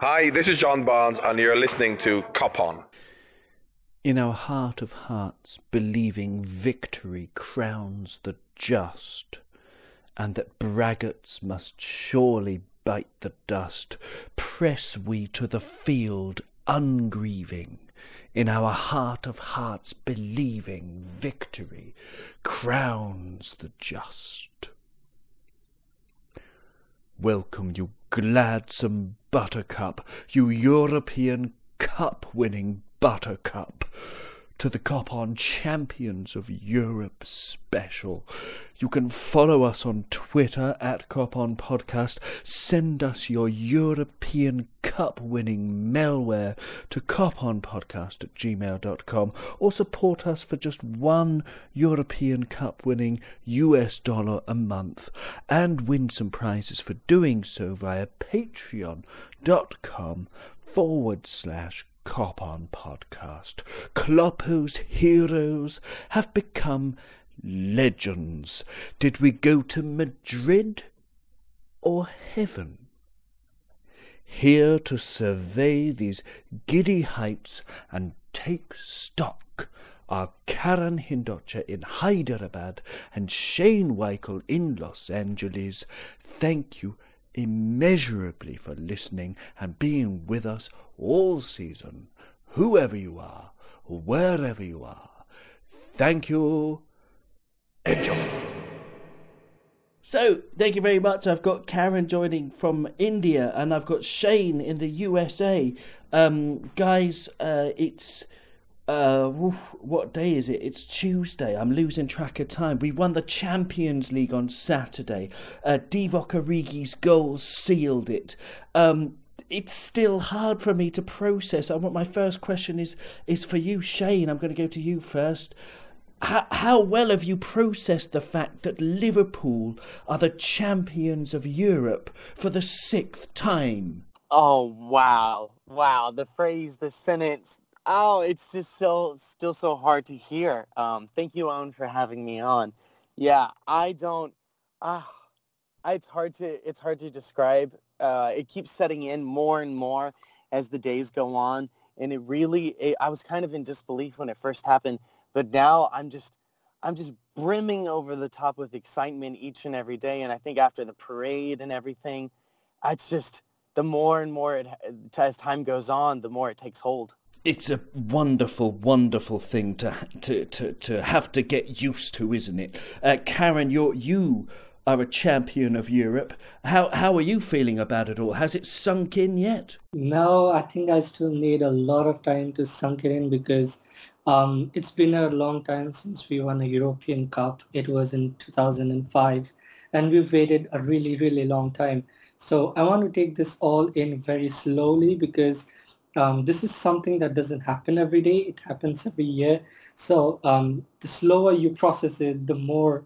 Hi, this is John Barnes, and you're listening to Cop On. In our heart of hearts, believing victory crowns the just, and that braggarts must surely bite the dust, press we to the field ungrieving. In our heart of hearts, believing victory crowns the just. Welcome, you gladsome buttercup, you European Cup winning buttercup to the Cop On Champions of Europe special. You can follow us on Twitter at Cop On Podcast. Send us your European Cup winning malware to coponpodcast at gmail.com or support us for just one European Cup winning US dollar a month and win some prizes for doing so via patreon.com forward slash Cop On podcast. Kloppo's heroes have become legends. Did we go to Madrid or heaven? Here to survey these giddy heights and take stock are Karen Hindocha in Hyderabad and Shane Weichel in Los Angeles. Thank you immeasurably for listening and being with us all season, whoever you are, wherever you are. Thank you. Enjoy. So, thank you very much. I've got Karen joining from India and I've got Shane in the USA. Um, guys, uh, it's uh, what day is it? It's Tuesday. I'm losing track of time. We won the Champions League on Saturday. Uh, Divock Origi's goals sealed it. Um, it's still hard for me to process. I want my first question is is for you, Shane. I'm going to go to you first. How, how well have you processed the fact that Liverpool are the champions of Europe for the sixth time? Oh wow, wow! The phrase, the sentence Oh, it's just so still so hard to hear. Um, thank you, Owen, for having me on. Yeah, I don't. Ah, uh, it's hard to it's hard to describe. Uh, it keeps setting in more and more as the days go on, and it really. It, I was kind of in disbelief when it first happened, but now I'm just I'm just brimming over the top with excitement each and every day. And I think after the parade and everything, it's just the more and more it as time goes on, the more it takes hold it's a wonderful, wonderful thing to to to, to have to get used to, isn't it? Uh, Karen, you you are a champion of Europe. How how are you feeling about it all? Has it sunk in yet? No, I think I still need a lot of time to sunk it in because um, it's been a long time since we won a European Cup. It was in 2005, and we've waited a really really long time. So I want to take this all in very slowly because um, this is something that doesn't happen every day. It happens every year. So um, the slower you process it, the more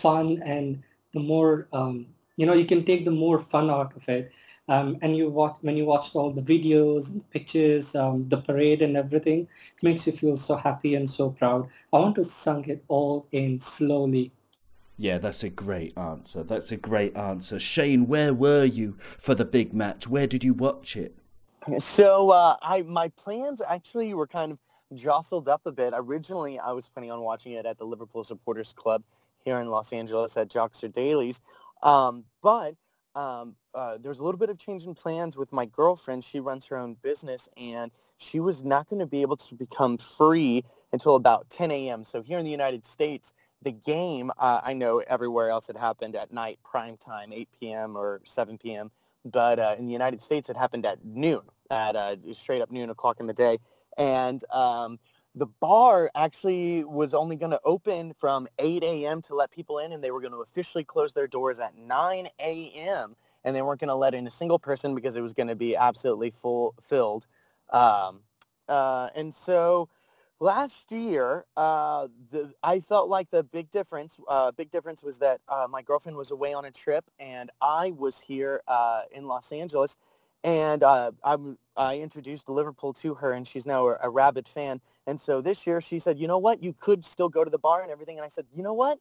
fun and the more um, you know you can take the more fun out of it. Um, and you watch when you watch all the videos and pictures, um, the parade and everything, it makes you feel so happy and so proud. I want to sunk it all in slowly. Yeah, that's a great answer. That's a great answer. Shane, where were you for the big match? Where did you watch it? So uh, I my plans actually were kind of jostled up a bit. Originally, I was planning on watching it at the Liverpool Supporters Club here in Los Angeles at Joxer Daly's, um, but um, uh, there's a little bit of change in plans with my girlfriend. She runs her own business, and she was not going to be able to become free until about 10 a.m. So here in the United States, the game uh, I know everywhere else it happened at night, prime time, 8 p.m. or 7 p.m but uh, in the United States, it happened at noon, at uh, straight up noon o'clock in the day. And um, the bar actually was only going to open from 8 a.m. to let people in, and they were going to officially close their doors at 9 a.m. And they weren't going to let in a single person because it was going to be absolutely full filled. Um, uh, and so last year, uh, the, I felt like the big difference, uh, big difference was that uh, my girlfriend was away on a trip and I was here uh, in Los Angeles, and uh, i introduced Liverpool to her, and she's now a, a rabid fan. And so this year, she said, "You know what? You could still go to the bar and everything." And I said, "You know what?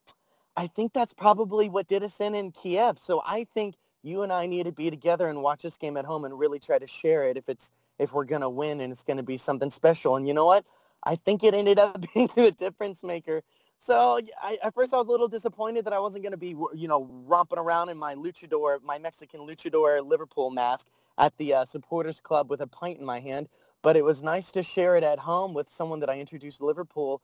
I think that's probably what did us in in Kiev. So I think you and I need to be together and watch this game at home and really try to share it if it's if we're gonna win and it's gonna be something special. And you know what? I think it ended up being a difference maker. So I, at first I was a little disappointed that I wasn't going to be, you know, romping around in my luchador, my Mexican luchador Liverpool mask at the uh, supporters club with a pint in my hand. But it was nice to share it at home with someone that I introduced Liverpool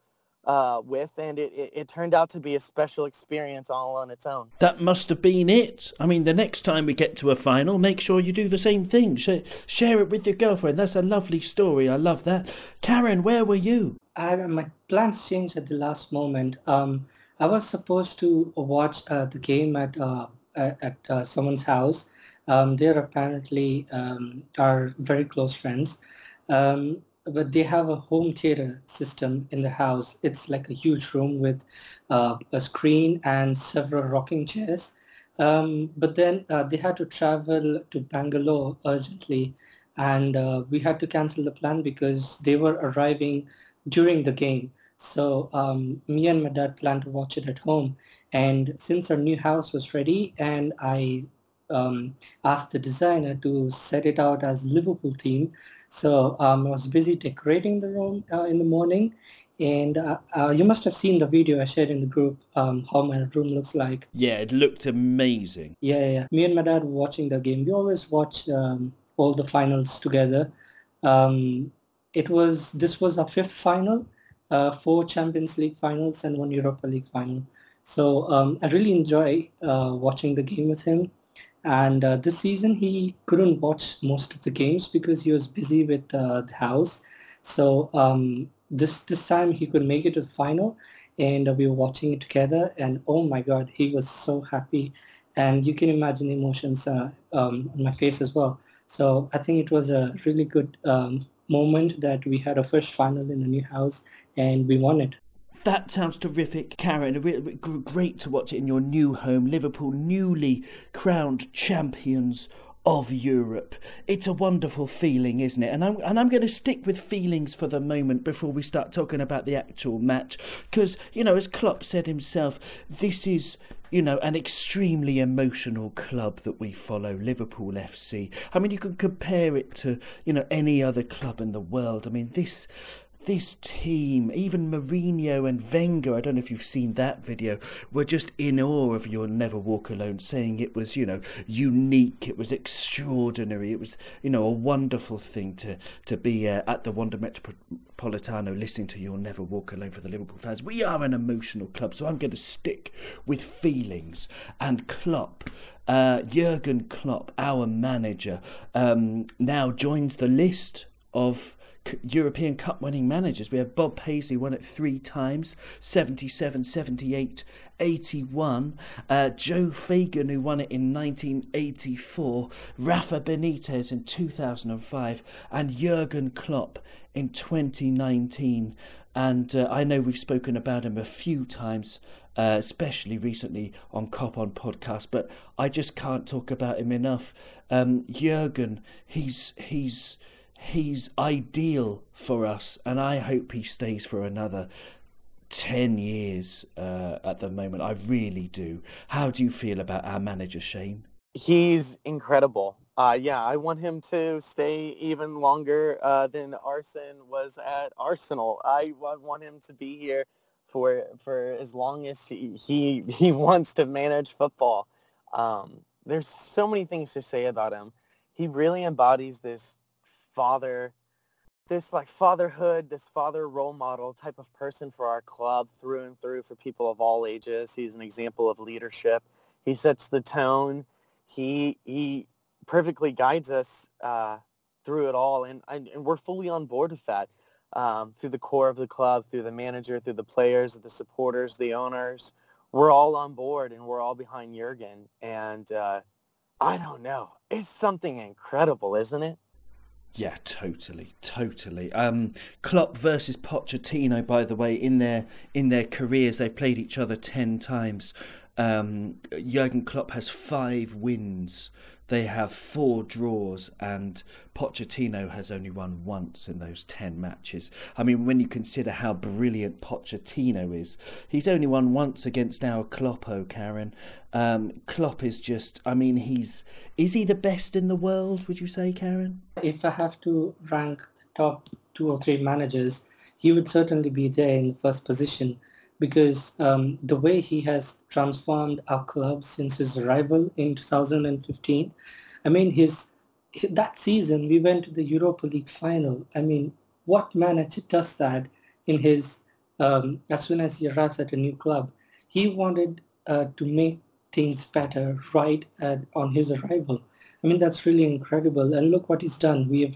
uh, with, and it, it, it, turned out to be a special experience all on its own. That must have been it. I mean, the next time we get to a final, make sure you do the same thing. Share, share it with your girlfriend. That's a lovely story. I love that. Karen, where were you? I, my plans changed at the last moment. Um, I was supposed to watch uh, the game at uh, at uh, someone's house. Um, they're apparently um, are very close friends. Um, but they have a home theater system in the house. It's like a huge room with uh, a screen and several rocking chairs. Um, but then uh, they had to travel to Bangalore urgently, and uh, we had to cancel the plan because they were arriving during the game. So um, me and my dad planned to watch it at home. And since our new house was ready, and I um, asked the designer to set it out as Liverpool theme, so um, I was busy decorating the room uh, in the morning, and uh, uh, you must have seen the video I shared in the group um, how my room looks like. Yeah, it looked amazing. Yeah, yeah. Me and my dad were watching the game. We always watch um, all the finals together. Um, it was this was our fifth final, uh, four Champions League finals and one Europa League final. So um, I really enjoy uh, watching the game with him. And uh, this season, he couldn't watch most of the games because he was busy with uh, the house. So um, this this time he could make it to the final, and uh, we were watching it together. And oh my God, he was so happy, and you can imagine emotions uh, um, on my face as well. So I think it was a really good um, moment that we had a first final in a new house, and we won it. That sounds terrific, Karen. Great to watch it in your new home. Liverpool, newly crowned champions of Europe. It's a wonderful feeling, isn't it? And I'm and I'm going to stick with feelings for the moment before we start talking about the actual match, because you know, as Klopp said himself, this is you know, an extremely emotional club that we follow, Liverpool FC. I mean, you can compare it to, you know, any other club in the world. I mean, this this team, even Mourinho and Wenger, I don't know if you've seen that video, were just in awe of You'll Never Walk Alone, saying it was, you know, unique, it was extraordinary, it was, you know, a wonderful thing to, to be uh, at the Wanda Metropolitano listening to You'll Never Walk Alone for the Liverpool fans. We are an emotional club, so I'm going to stick with feelings. And Klopp, uh, Jurgen Klopp, our manager, um, now joins the list of European Cup winning managers. We have Bob Paisley won it three times 77, 78, 81. Uh, Joe Fagan, who won it in 1984. Rafa Benitez in 2005. And Jurgen Klopp in 2019. And uh, I know we've spoken about him a few times, uh, especially recently on Cop on podcast, but I just can't talk about him enough. Um, Jurgen, he's he's he's ideal for us, and I hope he stays for another 10 years uh, at the moment. I really do. How do you feel about our manager, Shane? He's incredible. Uh, yeah, I want him to stay even longer uh, than Arsene was at Arsenal. I, I want him to be here for for as long as he he, he wants to manage football. Um, there's so many things to say about him. He really embodies this father this like fatherhood this father role model type of person for our club through and through for people of all ages. He's an example of leadership. He sets the tone. He he perfectly guides us uh, through it all and, and, and we're fully on board with that um, through the core of the club through the manager through the players the supporters the owners. We're all on board and we're all behind Jurgen and uh, I don't know. It's something incredible isn't it yeah, totally, totally. Um, Klopp versus Pochettino, by the way, in their in their careers, they've played each other ten times. Um, Jurgen Klopp has five wins they have four draws, and Pochettino has only won once in those 10 matches. I mean, when you consider how brilliant Pochettino is, he's only won once against our Kloppo, Karen. Um, Klopp is just, I mean, he's, is he the best in the world, would you say, Karen? If I have to rank top two or three managers, he would certainly be there in the first position because um, the way he has transformed our club since his arrival in 2015, I mean, his that season we went to the Europa League final. I mean, what manager does that in his um, as soon as he arrives at a new club? He wanted uh, to make things better right at, on his arrival. I mean, that's really incredible. And look what he's done. We have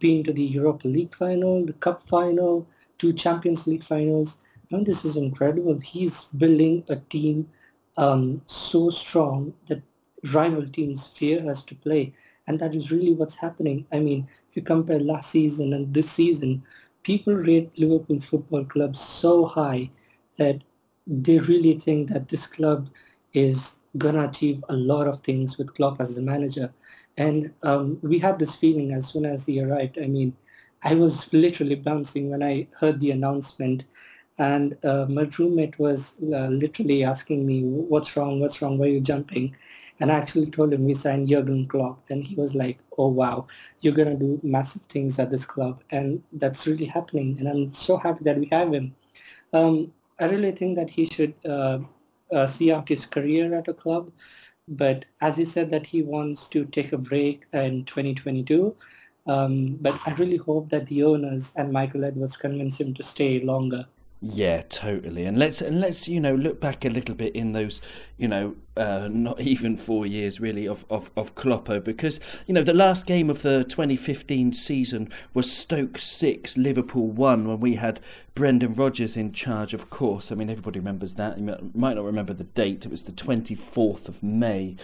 been to the Europa League final, the Cup final, two Champions League finals and this is incredible. He's building a team um, so strong that rival teams fear us to play. And that is really what's happening. I mean, if you compare last season and this season, people rate Liverpool Football Club so high that they really think that this club is gonna achieve a lot of things with Klopp as the manager. And um, we had this feeling as soon as he arrived. I mean, I was literally bouncing when I heard the announcement and uh, my roommate was uh, literally asking me, "What's wrong? What's wrong? Why are you jumping?" And I actually told him we signed Jurgen Klopp, and he was like, "Oh wow, you're gonna do massive things at this club," and that's really happening. And I'm so happy that we have him. Um, I really think that he should uh, uh see out his career at a club, but as he said that he wants to take a break in 2022. Um, but I really hope that the owners and Michael Edwards convince him to stay longer. Yeah, totally. And let's and let's you know look back a little bit in those you know uh, not even four years really of of of Kloppo because you know the last game of the 2015 season was Stoke six Liverpool one when we had Brendan Rodgers in charge. Of course, I mean everybody remembers that. You might not remember the date. It was the 24th of May,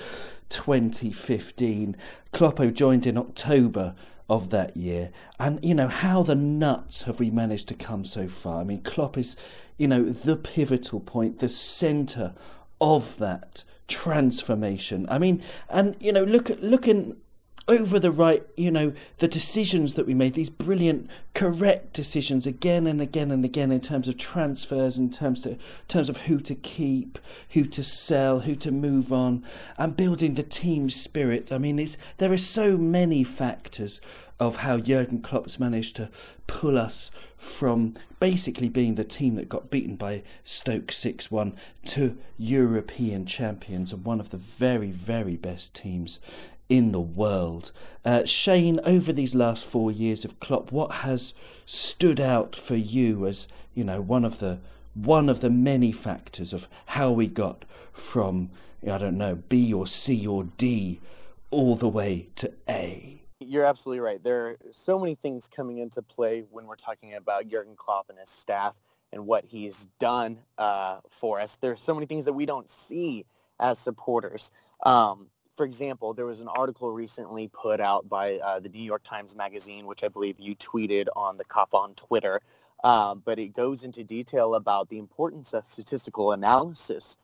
2015. Kloppo joined in October of that year. And, you know, how the nuts have we managed to come so far? I mean, Klopp is, you know, the pivotal point, the centre of that transformation. I mean, and, you know, look at, looking over the right, you know, the decisions that we made, these brilliant, correct decisions again and again and again in terms of transfers, in terms in terms of who to keep, who to sell, who to move on, and building the team spirit. I mean, it's, there are so many factors of how Jurgen Klopp's managed to pull us from basically being the team that got beaten by Stoke 6 1 to European champions and one of the very, very best teams in the world. Uh, Shane, over these last four years of Klopp, what has stood out for you as you know one of the one of the many factors of how we got from I don't know B or C or D all the way to A? You're absolutely right. There are so many things coming into play when we're talking about Jurgen Klopp and his staff and what he's done uh, for us. There's so many things that we don't see as supporters. Um, for example, there was an article recently put out by uh, the New York Times Magazine, which I believe you tweeted on the Cop on Twitter. Um, but it goes into detail about the importance of statistical analysis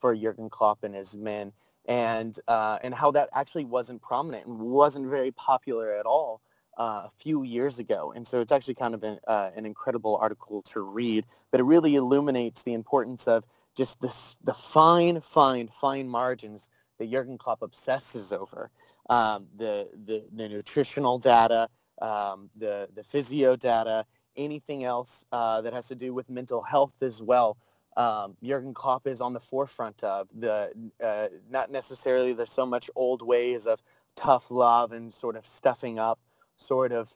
for Jurgen Klopp and his men, and uh, and how that actually wasn't prominent and wasn't very popular at all uh, a few years ago. And so it's actually kind of an, uh, an incredible article to read, but it really illuminates the importance of just this, the fine, fine, fine margins that Jurgen Klopp obsesses over. Um, the, the, the nutritional data, um, the the physio data, anything else uh, that has to do with mental health as well. Um, Jurgen Klopp is on the forefront of the uh, not necessarily there's so much old ways of tough love and sort of stuffing up, sort of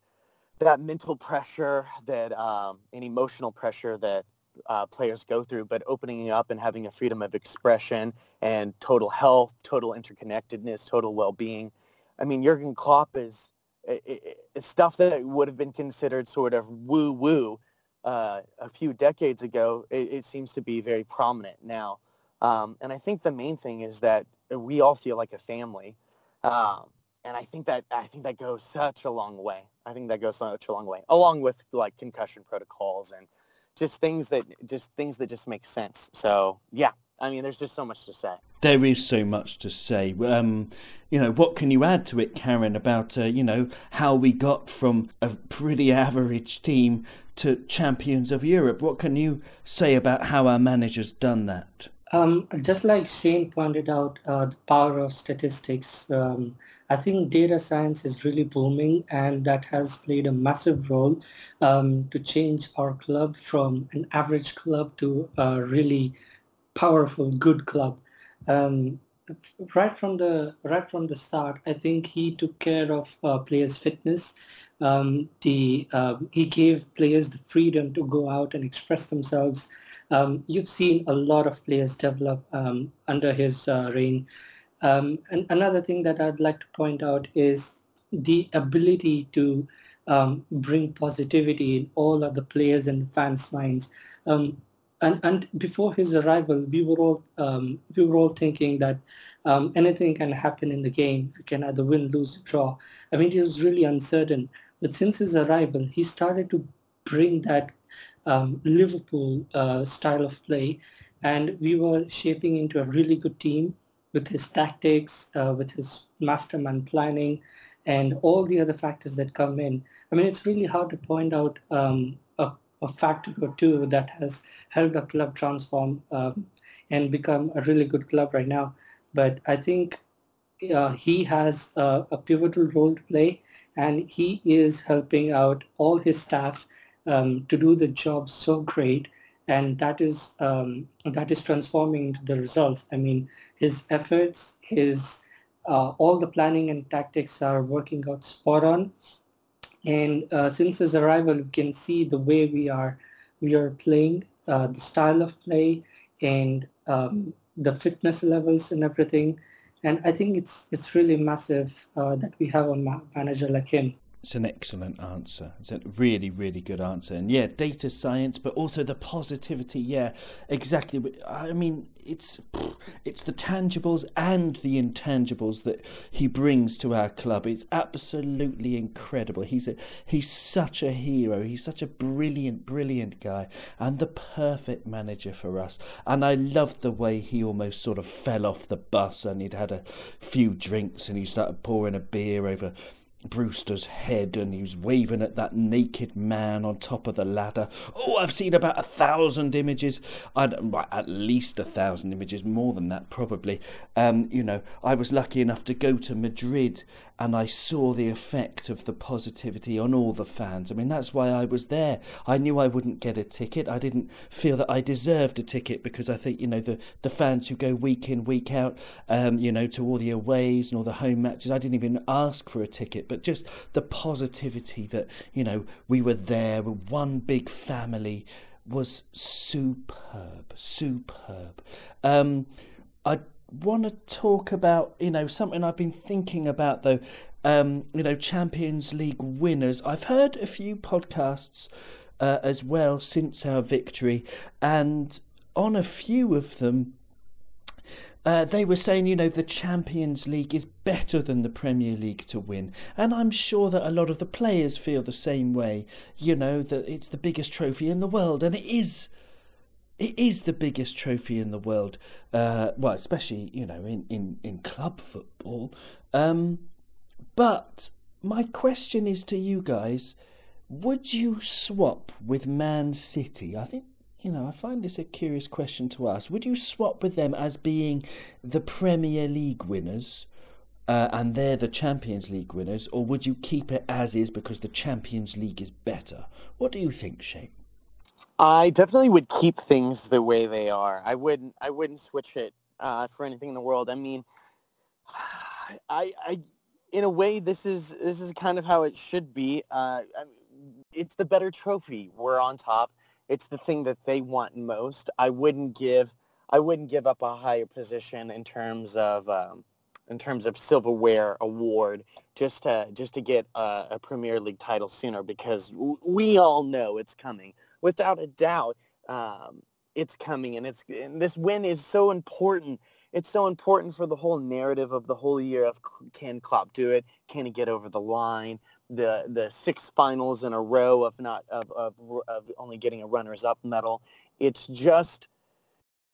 that mental pressure that um, and emotional pressure that uh, players go through, but opening up and having a freedom of expression and total health, total interconnectedness, total well-being. I mean, Jurgen Klopp is it, stuff that would have been considered sort of woo-woo uh, a few decades ago. It, it, seems to be very prominent now, um, and I think the main thing is that we all feel like a family, um, and I think that I think that goes such a long way. I think that goes such a long way, along with like concussion protocols and just things that just things that just make sense. So yeah, I mean, there's just so much to say. There is so much to say. Um, you know, what can you add to it, Karen, about, uh, you know, how we got from a pretty average team to champions of Europe? What can you say about how our manager's done that? Um, just like Shane pointed out, uh, the power of statistics. Um, I think data science is really booming, and that has played a massive role um, to change our club from an average club to a really powerful, good club. Um, right from the right from the start, I think he took care of uh, players' fitness. Um, the uh, he gave players the freedom to go out and express themselves. Um, you've seen a lot of players develop um, under his uh, reign. Um, and another thing that I'd like to point out is the ability to um, bring positivity in all of the players and fans' minds. Um, and, and before his arrival, we were all um, we were all thinking that um, anything can happen in the game. You can either win, lose, draw. I mean, it was really uncertain. But since his arrival, he started to bring that um, Liverpool uh, style of play, and we were shaping into a really good team with his tactics, uh, with his mastermind planning, and all the other factors that come in. I mean, it's really hard to point out um, a, a, factor or two that has helped a club transform um, and become a really good club right now. But I think uh, he has a, pivotal role to play, and he is helping out all his staff um, to do the job so great and that is um, that is transforming the results. I mean, his efforts, his uh, all the planning and tactics are working out spot on. And uh, since his arrival, you can see the way we are we are playing, uh, the style of play, and um, the fitness levels and everything. And I think it's it's really massive uh, that we have a manager like him. It's an excellent answer. It's a really, really good answer. And yeah, data science, but also the positivity. Yeah, exactly. I mean, it's it's the tangibles and the intangibles that he brings to our club. It's absolutely incredible. He's a he's such a hero. He's such a brilliant, brilliant guy, and the perfect manager for us. And I loved the way he almost sort of fell off the bus and he'd had a few drinks and he started pouring a beer over Brewster's head and he was waving at that naked man on top of the ladder. Oh, I've seen about a thousand images. I'd, well, at least a thousand images, more than that probably. Um, you know, I was lucky enough to go to Madrid and I saw the effect of the positivity on all the fans. I mean, that's why I was there. I knew I wouldn't get a ticket. I didn't feel that I deserved a ticket because I think, you know, the, the fans who go week in, week out, um, you know, to all the aways and all the home matches, I didn't even ask for a ticket, but just the positivity that, you know, we were there with one big family was superb, superb. Um, I want to talk about you know something I've been thinking about though. Um, you know, Champions League winners. I've heard a few podcasts uh, as well since our victory, and on a few of them. Uh, they were saying, you know, the Champions League is better than the Premier League to win. And I'm sure that a lot of the players feel the same way, you know, that it's the biggest trophy in the world. And it is it is the biggest trophy in the world. Uh, well, especially you know in in in club football. Um, but my question is to you guys: Would you swap with Man City? I think you know, I find this a curious question to ask. Would you swap with them as being the Premier League winners, uh, and they're the Champions League winners, or would you keep it as is because the Champions League is better? What do you think, Shane? I definitely would keep things the way they are. I wouldn't. I wouldn't switch it uh, for anything in the world. I mean, I, I, in a way, this is this is kind of how it should be. Uh, I mean, it's the better trophy. We're on top. It's the thing that they want most. I wouldn't give. I wouldn't give up a higher position in terms of um, in terms of silverware award just to just to get a, a Premier League title sooner because we all know it's coming without a doubt, um, it's coming, and it's and this win is so important. It's so important for the whole narrative of the whole year of can Klopp do it? Can he get over the line? The the six finals in a row of not of of, of only getting a runners up medal. It's just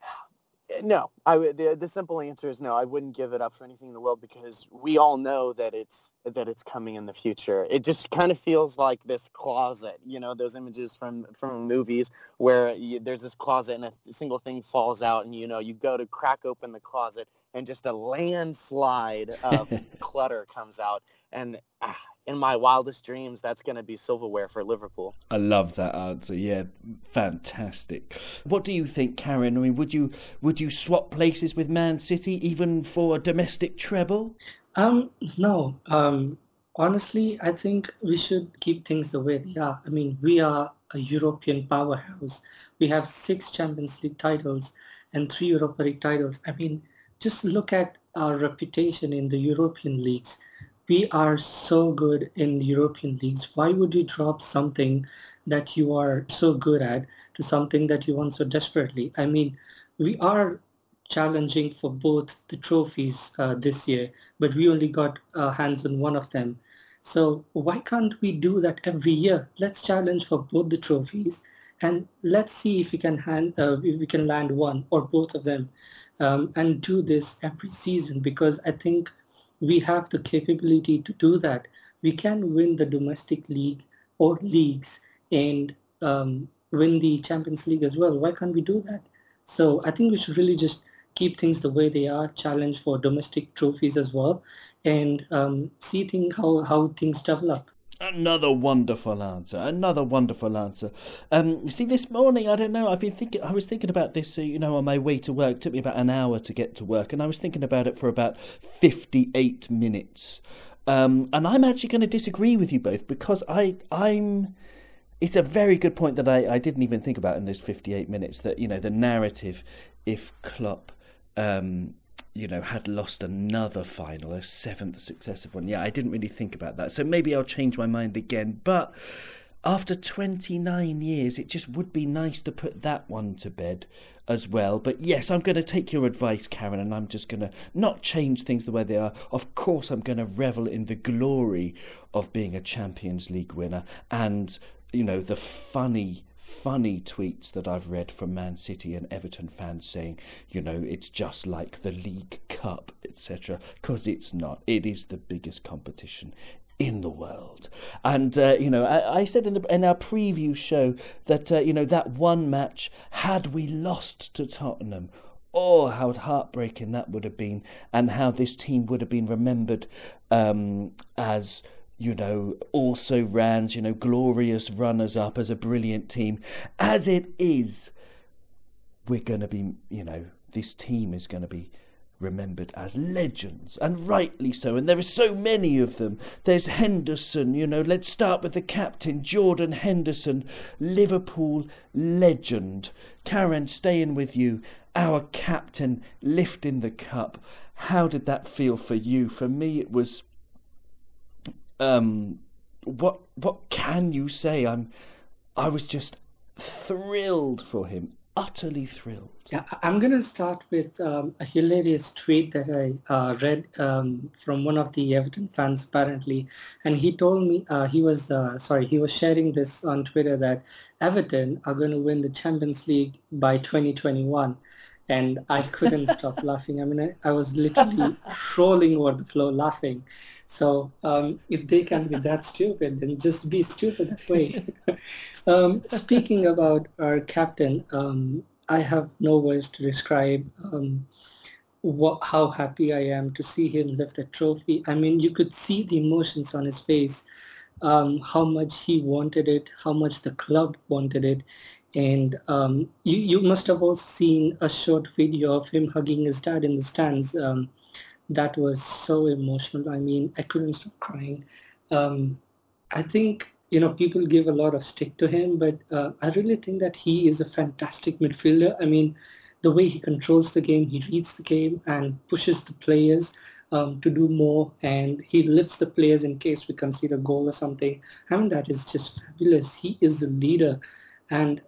no, I. The, the simple answer is no. I wouldn't give it up for anything in the world because we all know that it's that it's coming in the future. It just kind of feels like this closet, you know, those images from from movies where you, there's this closet and a single thing falls out, and you know, you go to crack open the closet and just a landslide of clutter comes out, and ah, in my wildest dreams, that's going to be silverware for Liverpool. I love that answer. Yeah, fantastic. What do you think, Karen? I mean, would you would you swap places with Man City even for a domestic treble? Um, no. Um, honestly, I think we should keep things the way they are. I mean, we are a European powerhouse. We have six Champions League titles and three Europa League titles. I mean, just look at our reputation in the European leagues we are so good in the European leagues. Why would you drop something that you are so good at to something that you want so desperately? I mean, we are challenging for both the trophies uh, this year, but we only got uh, hands on one of them. So why can't we do that every year? Let's challenge for both the trophies, and let's see if we can hand uh, if we can land one or both of them, um, and do this every season. Because I think we have the capability to do that. We can win the domestic league or leagues and um, win the Champions League as well. Why can't we do that? So I think we should really just keep things the way they are, challenge for domestic trophies as well, and um, see thing, how, how things develop. Another wonderful answer. Another wonderful answer. Um, see, this morning, I don't know. I've been thinking. I was thinking about this. Uh, you know, on my way to work. It took me about an hour to get to work, and I was thinking about it for about fifty-eight minutes. Um, and I'm actually going to disagree with you both because I, I'm. It's a very good point that I, I didn't even think about in those fifty-eight minutes. That you know the narrative, if Klopp um, you know, had lost another final, a seventh successive one. Yeah, I didn't really think about that. So maybe I'll change my mind again. But after 29 years, it just would be nice to put that one to bed as well. But yes, I'm going to take your advice, Karen, and I'm just going to not change things the way they are. Of course, I'm going to revel in the glory of being a Champions League winner and, you know, the funny funny tweets that I've read from Man City and Everton fans saying, you know, it's just like the League Cup, etc. Because it's not. It is the biggest competition in the world. And uh, you know, I, I, said in, the, in our preview show that uh, you know that one match had we lost to Tottenham. Oh, how heartbreaking that would have been, and how this team would have been remembered um, as you know, also Rans, you know, glorious runners up as a brilliant team. As it is, we're going to be, you know, this team is going to be remembered as legends, and rightly so. And there are so many of them. There's Henderson, you know, let's start with the captain, Jordan Henderson, Liverpool legend. Karen, staying with you, our captain lifting the cup. How did that feel for you? For me, it was um, what what can you say? I'm I was just thrilled for him, utterly thrilled. Yeah, I'm gonna start with um, a hilarious tweet that I uh, read um, from one of the Everton fans apparently, and he told me uh, he was uh, sorry he was sharing this on Twitter that Everton are going to win the Champions League by 2021 and I couldn't stop laughing. I mean, I, I was literally rolling over the floor laughing. So um, if they can be that stupid, then just be stupid that way. um, speaking about our captain, um, I have no words to describe um, what, how happy I am to see him lift the trophy. I mean, you could see the emotions on his face, um, how much he wanted it, how much the club wanted it. And um, you, you must have also seen a short video of him hugging his dad in the stands that was so emotional. I mean, I couldn't stop crying. Um, I think you know people give a lot of stick to him, but uh, I really think that he is a fantastic midfielder. I mean, the way he controls the game, he reads the game and pushes the players um, to do more, and he lifts the players in case we concede a goal or something. I mean, that is just fabulous. He is the leader, and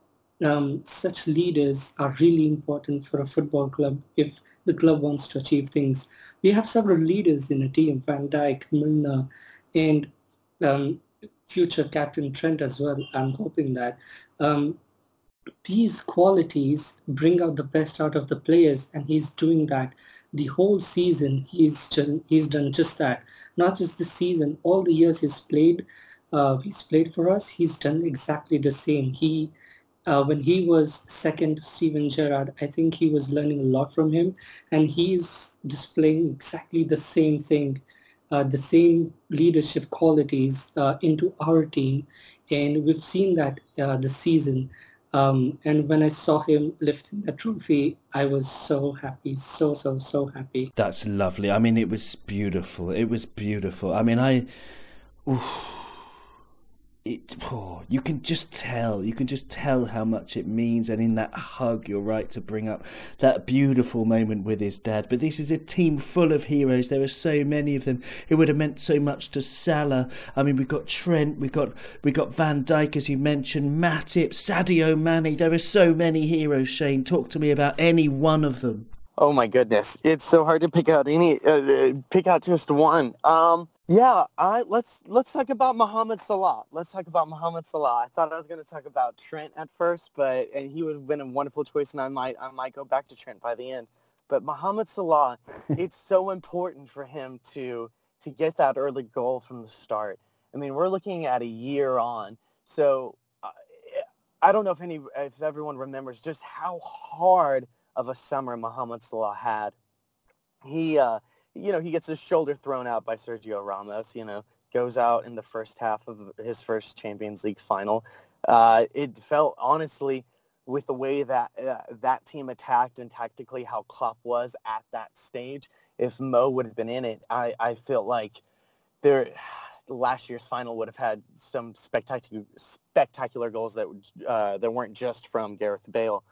um, such leaders are really important for a football club if the club wants to achieve things we have several leaders in the team, Van Dijk, Milner, and um, future captain Trent as well. I'm hoping that. Um, these qualities bring out the best out of the players, and he's doing that the whole season. He's done, he's done just that. Not just this season, all the years he's played, uh, he's played for us. He's done exactly the same. He uh, when he was second to Steven Gerrard, I think he was learning a lot from him, and he's displaying exactly the same thing, uh, the same leadership qualities uh, into our team, and we've seen that uh, this season. Um, and when I saw him lifting the trophy, I was so happy, so so so happy. That's lovely. I mean, it was beautiful. It was beautiful. I mean, I. Oof it oh, you can just tell you can just tell how much it means and in that hug you're right to bring up that beautiful moment with his dad. But this is a team full of heroes. There are so many of them. It would have meant so much to Salah. I mean we've got Trent we've got we got Van Dijk as you mentioned Matip Sadio Mane. There are so many heroes Shane. Talk to me about any one of them. Oh my goodness, it's so hard to pick out any, uh, uh, pick out just one. Um, yeah, I let's let's talk about Mohamed Salah. Let's talk about Mohamed Salah. I thought I was going to talk about Trent at first, but and he would have been a wonderful choice, and I might I might go back to Trent by the end. But Mohamed Salah, it's so important for him to to get that early goal from the start. I mean, we're looking at a year on, so uh, I don't know if any if everyone remembers just how hard of a summer Mohamed Salah had. He, uh, you know, he gets his shoulder thrown out by Sergio Ramos. You know, goes out in the first half of his first Champions League final. Uh, it felt honestly with the way that uh, that team attacked and tactically how Klopp was at that stage. If Mo would have been in it, I, I feel like there last year's final would have had some spectacular spectacular goals that uh, that weren't just from Gareth Bale.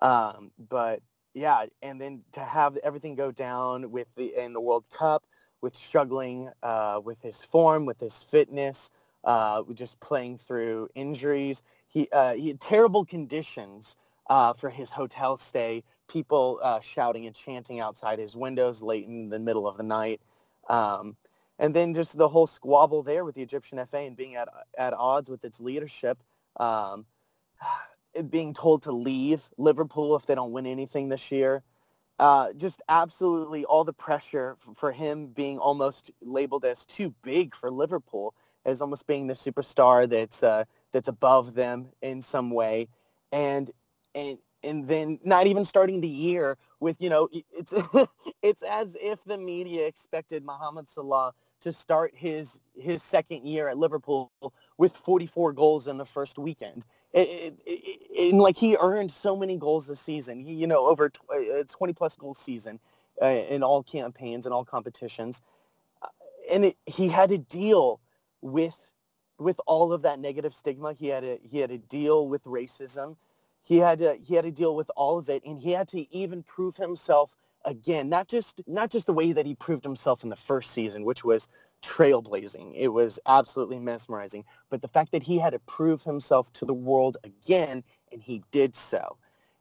Um, but yeah, and then to have everything go down with the in the World Cup, with struggling uh, with his form, with his fitness, uh, just playing through injuries. He, uh, he had terrible conditions uh, for his hotel stay. People uh, shouting and chanting outside his windows late in the middle of the night. Um, and then just the whole squabble there with the Egyptian FA and being at, at odds with its leadership. Um, being told to leave Liverpool if they don't win anything this year. Uh, just absolutely all the pressure for him being almost labeled as too big for Liverpool, as almost being the superstar that's uh, that's above them in some way, and and and then not even starting the year with you know it's it's as if the media expected Mohamed Salah to start his his second year at Liverpool with 44 goals in the first weekend it, it, and like he earned so many goals this season. He, you know, over a 20 plus goal season uh, in all campaigns and all competitions, uh, and it, he had to deal with with all of that negative stigma. He had to he had to deal with racism. He had to he had to deal with all of it, and he had to even prove himself again. Not just not just the way that he proved himself in the first season, which was trailblazing. It was absolutely mesmerizing. But the fact that he had to prove himself to the world again, and he did so.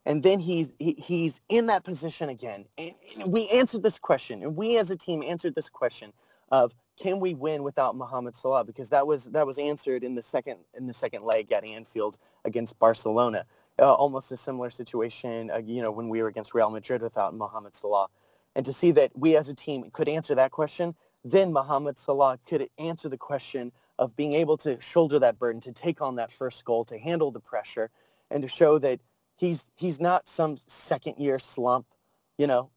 And then he's he, he's in that position again. And, and we answered this question, and we as a team answered this question of can we win without Mohamed Salah? Because that was that was answered in the second in the second leg at Anfield against Barcelona. Uh, almost a similar situation, uh, you know, when we were against Real Madrid without Mohamed Salah. And to see that we as a team could answer that question, then Mohamed Salah could answer the question of being able to shoulder that burden, to take on that first goal, to handle the pressure, and to show that he's he's not some second year slump, you know,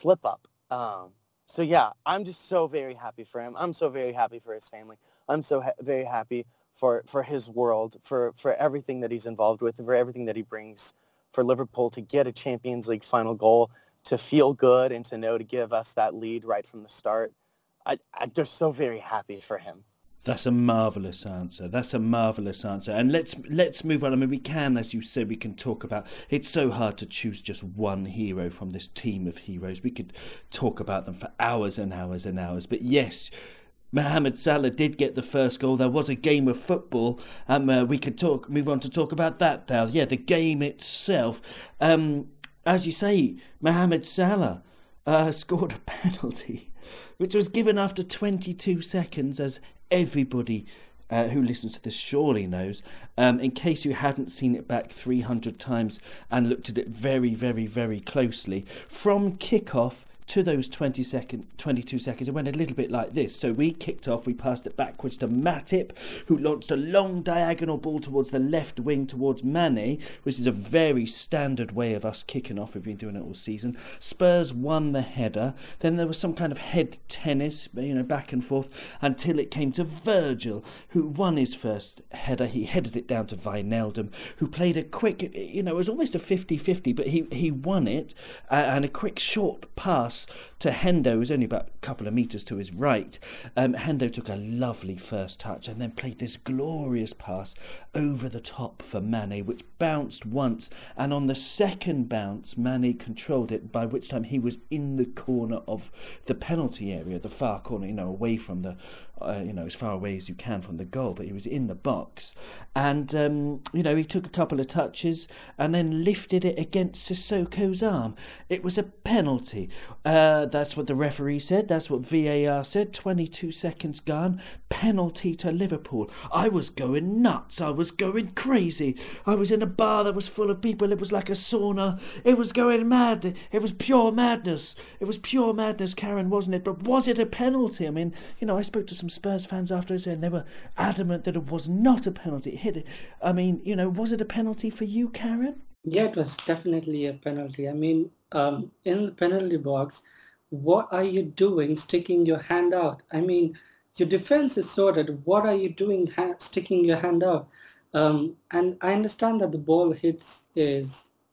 slip up. Um, so yeah, I'm just so very happy for him. I'm so very happy for his family. I'm so ha- very happy for for his world, for for everything that he's involved with, for everything that he brings for Liverpool to get a Champions League final goal, to feel good and to know to give us that lead right from the start. I, I'm just so very happy for him. That's a marvelous answer. That's a marvelous answer. And let's let's move on. I mean, we can, as you said, we can talk about. It's so hard to choose just one hero from this team of heroes. We could talk about them for hours and hours and hours. But yes, Mohamed Salah did get the first goal. There was a game of football. Um, uh, we could talk, move on to talk about that now. Yeah, the game itself. Um, as you say, Mohamed Salah uh, scored a penalty which was given after 22 seconds as everybody uh, who listens to this surely knows. Um, in case you hadn't seen it back 300 times and looked at it very, very, very closely, from kickoff to those 20 second, 22 seconds, it went a little bit like this. So we kicked off, we passed it backwards to Matip, who launched a long diagonal ball towards the left wing towards Mane, which is a very standard way of us kicking off. We've been doing it all season. Spurs won the header. Then there was some kind of head tennis, you know, back and forth until it came to Virgil, who won his first header. He headed it down to Wijnaldum, who played a quick, you know, it was almost a 50 50, but he, he won it, uh, and a quick short pass to Hendo, who's only about a couple of metres to his right. Um, Hendo took a lovely first touch and then played this glorious pass over the top for Mane, which bounced once. And on the second bounce, Mane controlled it, by which time he was in the corner of the penalty area, the far corner, you know, away from the, uh, you know, as far away as you can from the goal, but he was in the box. And, um, you know, he took a couple of touches and then lifted it against Sissoko's arm. It was a penalty. Uh, that's what the referee said. That's what VAR said. 22 seconds gone. Penalty to Liverpool. I was going nuts. I was going crazy. I was in a bar that was full of people. It was like a sauna. It was going mad. It was pure madness. It was pure madness, Karen, wasn't it? But was it a penalty? I mean, you know, I spoke to some Spurs fans afterwards and they were adamant that it was not a penalty. It hit it. I mean, you know, was it a penalty for you, Karen? Yeah, it was definitely a penalty. I mean, um, in the penalty box, what are you doing sticking your hand out? I mean, your defense is sorted. What are you doing ha- sticking your hand out? Um, and I understand that the ball hits his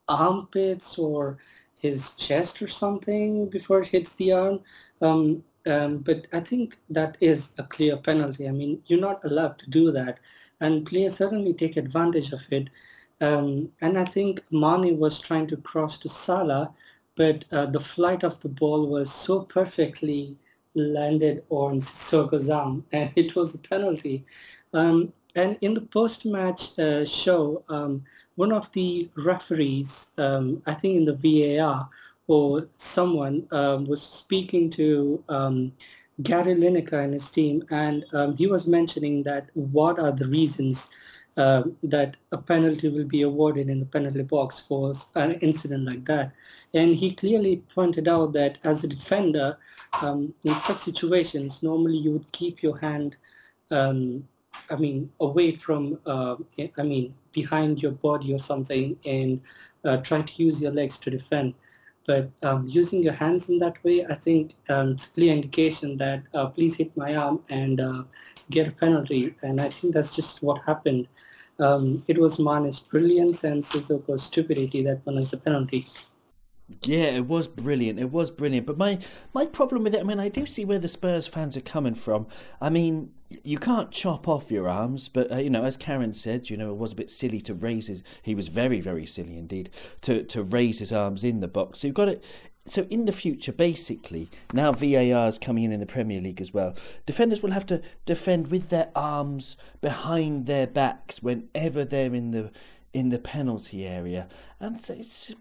armpits or his chest or something before it hits the arm. Um, um, but I think that is a clear penalty. I mean, you're not allowed to do that. And players certainly take advantage of it. Um, and I think Mane was trying to cross to Salah, but uh, the flight of the ball was so perfectly landed on Sissoko's arm, and it was a penalty. Um, and in the post-match uh, show, um, one of the referees, um, I think in the VAR or someone, um, was speaking to um, Gary Lineker and his team, and he was mentioning that what are the reasons uh, that a penalty will be awarded in the penalty box for an incident like that. And he clearly pointed out that as a defender, um, in such situations, normally you would keep your hand, um, I mean, away from, uh, I mean, behind your body or something and uh, try to use your legs to defend. But um, using your hands in that way, I think um, it's a clear indication that uh, please hit my arm and uh, get a penalty. And I think that's just what happened. Um, it was Mane's brilliance and Sissoko's stupidity that won us the penalty. Yeah, it was brilliant. It was brilliant. But my my problem with it, I mean, I do see where the Spurs fans are coming from. I mean, you can't chop off your arms, but uh, you know, as Karen said, you know, it was a bit silly to raise his. He was very, very silly indeed to to raise his arms in the box. So you've got it. So in the future, basically, now VAR is coming in in the Premier League as well. Defenders will have to defend with their arms behind their backs whenever they're in the in the penalty area, and it's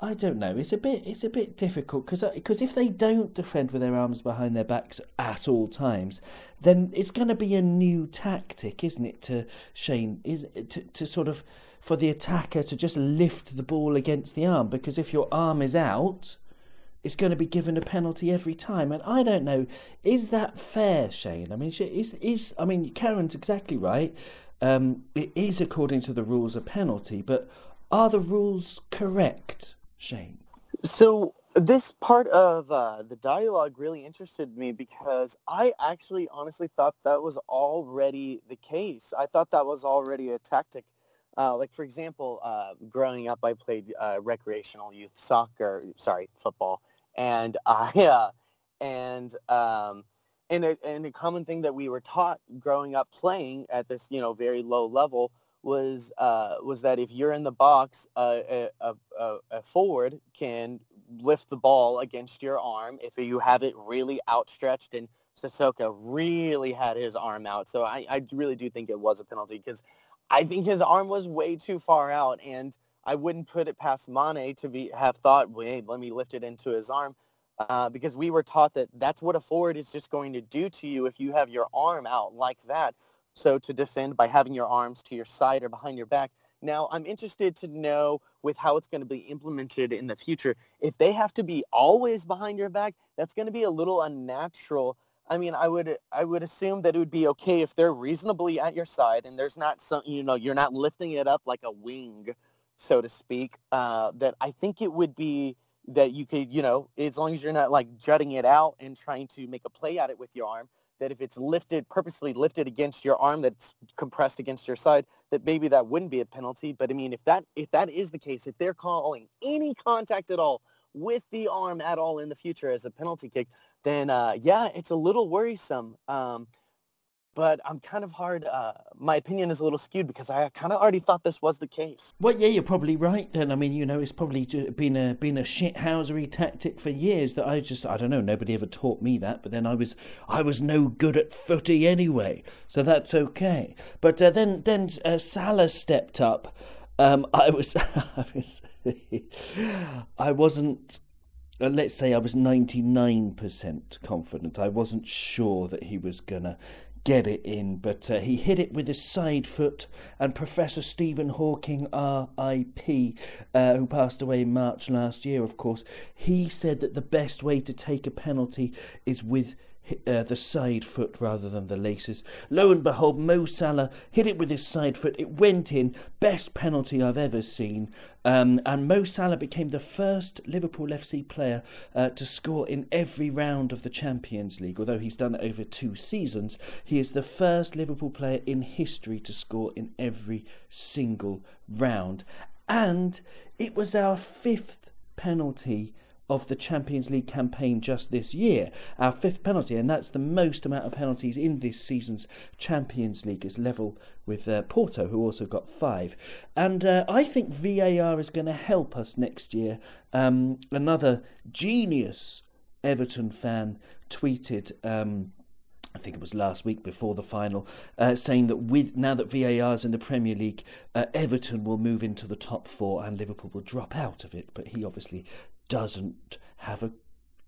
I don't know. It's a bit it's a bit difficult because because uh, if they don't defend with their arms behind their backs at all times, then it's going to be a new tactic, isn't it? To Shane is to to sort of for the attacker to just lift the ball against the arm because if your arm is out, it's going to be given a penalty every time. And I don't know, is that fair, Shane? I mean, is is I mean, Karen's exactly right. Um, it is according to the rules a penalty, but are the rules correct? Shane? So this part of uh, the dialogue really interested me because I actually honestly thought that was already the case. I thought that was already a tactic. Uh, like for example, uh, growing up, I played uh, recreational youth soccer, sorry, football, and I uh, and um, and a, and a common thing that we were taught growing up playing at this you know very low level was uh, was that if you're in the box, a, a, a, forward can lift the ball against your arm if you have it really outstretched. And Sissoko really had his arm out, so I, I really do think it was a penalty because I think his arm was way too far out, and I wouldn't put it past Mane to be have thought, wait, let me lift it into his arm. Uh, because we were taught that that's what a forward is just going to do to you if you have your arm out like that so to defend by having your arms to your side or behind your back. Now, I'm interested to know with how it's going to be implemented in the future. If they have to be always behind your back, that's going to be a little unnatural. I mean, I would I would assume that it would be okay if they're reasonably at your side and there's not some you know you're not lifting it up like a wing, so to speak. Uh, that I think it would be that you could you know as long as you're not like jutting it out and trying to make a play at it with your arm, that if it's lifted purposely lifted against your arm that's compressed against your side that maybe that wouldn't be a penalty but i mean if that if that is the case if they're calling any contact at all with the arm at all in the future as a penalty kick then uh, yeah it's a little worrisome um, but I'm kind of hard. Uh, my opinion is a little skewed because I kind of already thought this was the case. Well, yeah, you're probably right. Then I mean, you know, it's probably been a been a shithousery tactic for years that I just I don't know. Nobody ever taught me that. But then I was I was no good at footy anyway, so that's okay. But uh, then then uh, Salah stepped up. Um, I was I was I wasn't uh, let's say I was 99% confident. I wasn't sure that he was to get it in, but uh, he hit it with his side foot. And Professor Stephen Hawking, R.I.P., uh, who passed away in March last year, of course, he said that the best way to take a penalty is with uh, the side foot rather than the laces. Lo and behold, Mo Salah hit it with his side foot. It went in. Best penalty I've ever seen. Um, and Mo Salah became the first Liverpool FC player uh, to score in every round of the Champions League. Although he's done it over two seasons, he is the first Liverpool player in history to score in every single round. And it was our fifth penalty of the Champions League campaign just this year. Our fifth penalty, and that's the most amount of penalties in this season's Champions League, is level with uh, Porto, who also got five. And uh, I think VAR is going to help us next year. Um, another genius Everton fan tweeted. Um, I think it was last week before the final, uh, saying that with now that VAR is in the Premier League, uh, Everton will move into the top four and Liverpool will drop out of it. But he obviously doesn't have a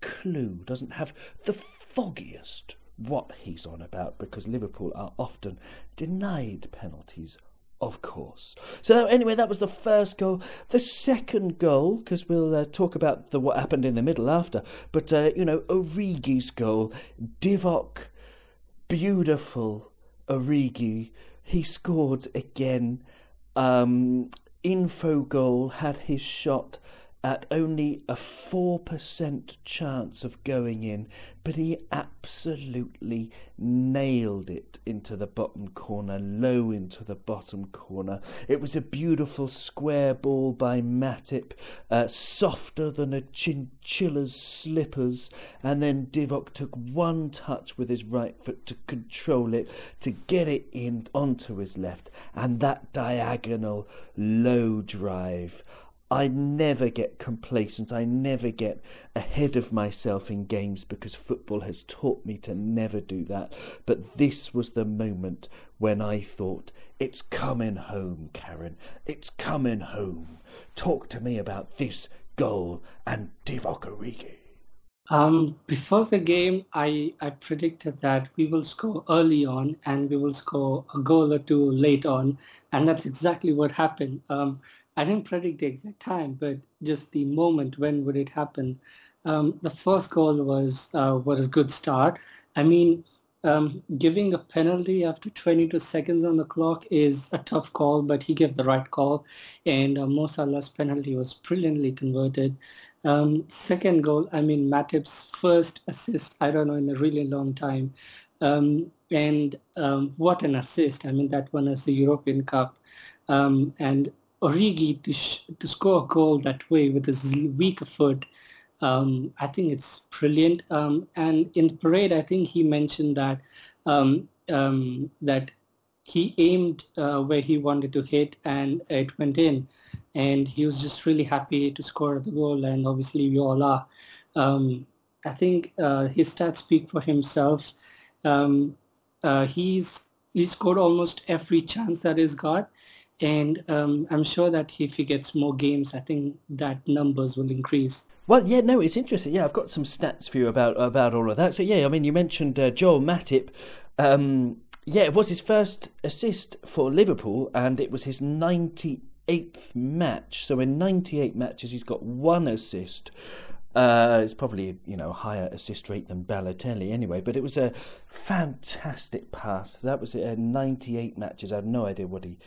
clue, doesn't have the foggiest what he's on about because Liverpool are often denied penalties of course. So anyway, that was the first goal. The second goal, because we'll uh, talk about the what happened in the middle after. But uh, you know, Origi's goal, Divock, beautiful Origi. He scored again. Um, Infogol had his shot at only a 4% chance of going in, but he absolutely nailed it into the bottom corner, low into the bottom corner. It was a beautiful square ball by Matip, uh, softer than a chinchilla's slippers, and then Divock took one touch with his right foot to control it, to get it in onto his left, and that diagonal low drive. I never get complacent. I never get ahead of myself in games because football has taught me to never do that. But this was the moment when I thought, it's coming home, Karen. It's coming home. Talk to me about this goal and Divock Origi. Um, before the game, I, I predicted that we will score early on and we will score a goal or two late on, and that's exactly what happened. Um, I didn't predict the exact time, but just the moment when would it happen. Um, the first goal was uh, was a good start. I mean, um, giving a penalty after 22 seconds on the clock is a tough call, but he gave the right call, and uh, Mo Salah's penalty was brilliantly converted. Um, second goal, I mean, Matip's first assist, I don't know, in a really long time. Um, and um, what an assist. I mean, that one is the European Cup. Um, and Origi to sh- to score a goal that way with his weaker foot, um, I think it's brilliant. Um, and in the parade, I think he mentioned that um, um that he aimed uh, where he wanted to hit and it went in, and he was just really happy to score the goal. And obviously, we all are. Um, I think uh, his stats speak for himself. Um, uh, he's he scored almost every chance that he's got and um, I'm sure that if he gets more games, I think that numbers will increase. Well, yeah, no, it's interesting. Yeah, I've got some stats for you about about all of that. So, yeah, I mean, you mentioned uh, Joel Matip. Um, Yeah, it was his first assist for Liverpool, and it was his 98th match. So in 98 matches, he's got one assist. Uh, it's probably you know higher assist rate than Balotelli anyway, but it was a fantastic pass. That was uh, 98 matches. I have no idea what he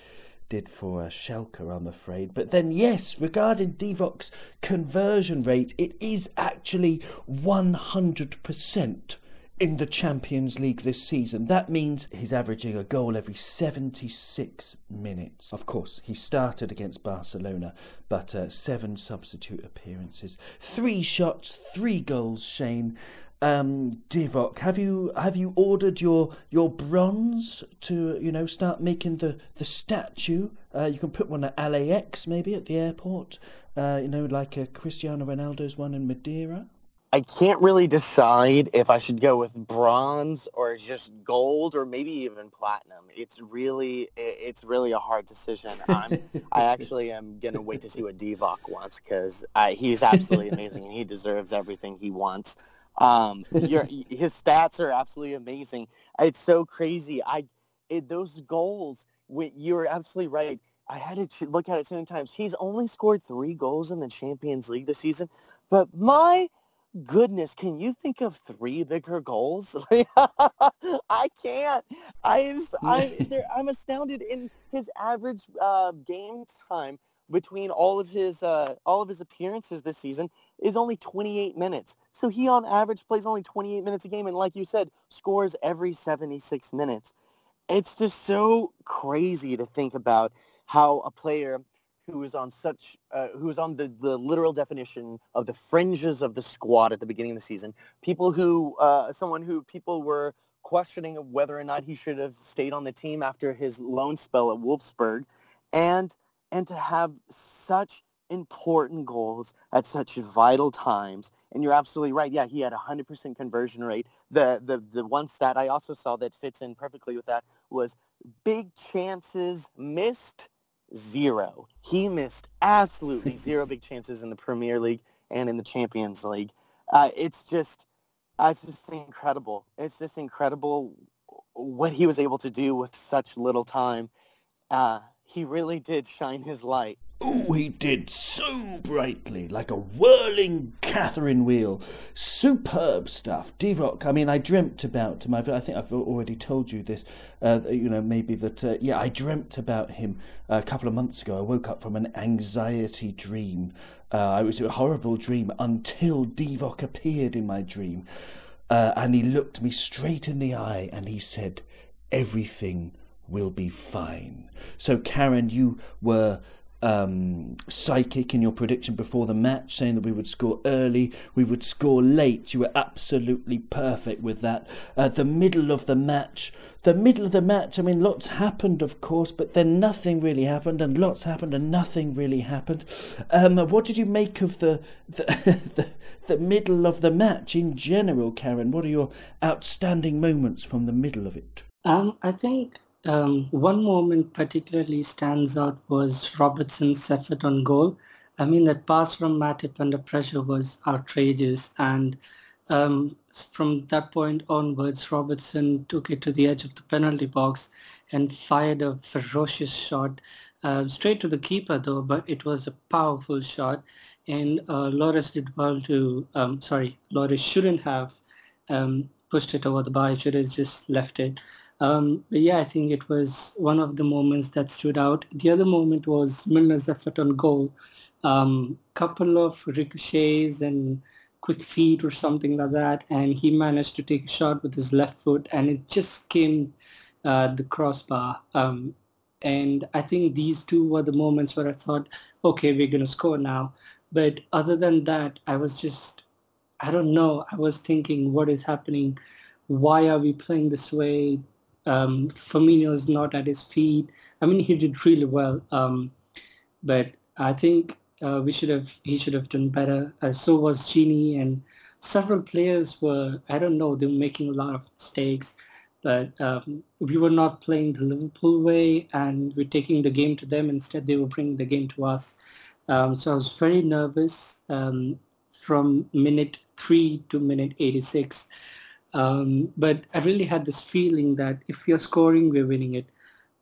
did for a Schalke, I'm afraid. But then, yes, regarding Divock's conversion rate, it is actually 100% in the Champions League this season. That means he's averaging a goal every 76 minutes. Of course, he started against Barcelona, but uh, seven substitute appearances, three shots, three goals, Shane. Um, Divock, have you have you ordered your your bronze to you know start making the the statue? Uh, you can put one at LAX maybe at the airport. Uh, you know, like a Cristiano Ronaldo's one in Madeira. I can't really decide if I should go with bronze or just gold or maybe even platinum. It's really it's really a hard decision. I'm I actually am gonna wait to see what Divock wants because he's absolutely amazing and he deserves everything he wants. Um, your his stats are absolutely amazing. It's so crazy. I it, those goals. You're absolutely right. I had to look at it so many times. He's only scored three goals in the Champions League this season, but my goodness, can you think of three bigger goals? I can't. I, I I'm astounded in his average uh, game time between all of his uh, all of his appearances this season is only 28 minutes. So he on average plays only 28 minutes a game, and like you said, scores every 76 minutes. It's just so crazy to think about how a player who is on such uh, who is on the, the literal definition of the fringes of the squad at the beginning of the season. People who uh, someone who people were questioning of whether or not he should have stayed on the team after his loan spell at Wolfsburg, and and to have such important goals at such vital times. And you're absolutely right. Yeah, he had a hundred percent conversion rate. The the the one stat I also saw that fits in perfectly with that was big chances missed zero. He missed absolutely zero big chances in the Premier League and in the Champions League. Uh, it's just, uh, it's just incredible. It's just incredible what he was able to do with such little time. Uh, he really did shine his light. Oh, he did so brightly, like a whirling Catherine wheel. Superb stuff. Divock, I mean, I dreamt about him. I've, i think I've already told you this, uh, you know, maybe that, uh, yeah, I dreamt about him a couple of months ago. I woke up from an anxiety dream. Uh, it was a horrible dream until Divock appeared in my dream. Uh, and he looked me straight in the eye and he said, Everything will be fine. So, Karen, you were um, psychic in your prediction before the match, saying that we would score early, we would score late. You were absolutely perfect with that. Uh, the middle of the match, the middle of the match, I mean, lots happened, of course, but then nothing really happened, and lots happened, and nothing really happened. Um, what did you make of the, the, the, the middle of the match in general, Karen? What are your outstanding moments from the middle of it? Um, I think um, one moment particularly stands out was Robertson's effort on goal. I mean, that pass from Matip under pressure was outrageous. And um, from that point onwards, Robertson took it to the edge of the penalty box and fired a ferocious shot uh, straight to the keeper, though, but it was a powerful shot. And uh, Lloris did well to, um, sorry, Lloris shouldn't have um, pushed it over the bar, He should have just left it. Um, but yeah, I think it was one of the moments that stood out. The other moment was Milner's effort on goal. Um, couple of ricochets and quick feet or something like that, and he managed to take a shot with his left foot, and it just came uh, the crossbar. Um, and I think these two were the moments where I thought, okay, we're gonna score now. But other than that, I was just, I don't know. I was thinking, what is happening? Why are we playing this way? Um, Firmino is not at his feet. I mean, he did really well, um, but I think uh, we should have he should have done better. Uh, so was Gini, and several players were I don't know they were making a lot of mistakes, but um, we were not playing the Liverpool way, and we're taking the game to them. Instead, they were bringing the game to us. Um, so I was very nervous um, from minute three to minute 86. Um, but I really had this feeling that if you're scoring, we're winning it.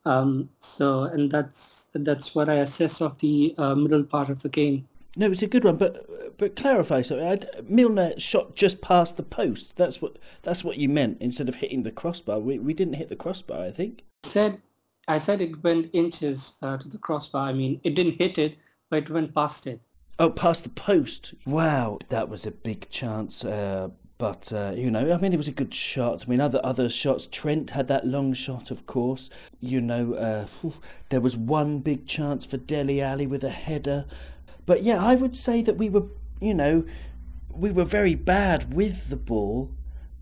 Um, so, and that's that's what I assess of the uh, middle part of the game. No, it's a good one, but but clarify something. I'd, Milner shot just past the post. That's what that's what you meant instead of hitting the crossbar. We we didn't hit the crossbar, I think. I said I said it went inches uh, to the crossbar. I mean, it didn't hit it, but it went past it. Oh, past the post. Wow, that was a big chance. Uh, but uh, you know, I mean, it was a good shot. I mean, other other shots. Trent had that long shot, of course. You know, uh, there was one big chance for Dele Alli with a header. But yeah, I would say that we were, you know, we were very bad with the ball,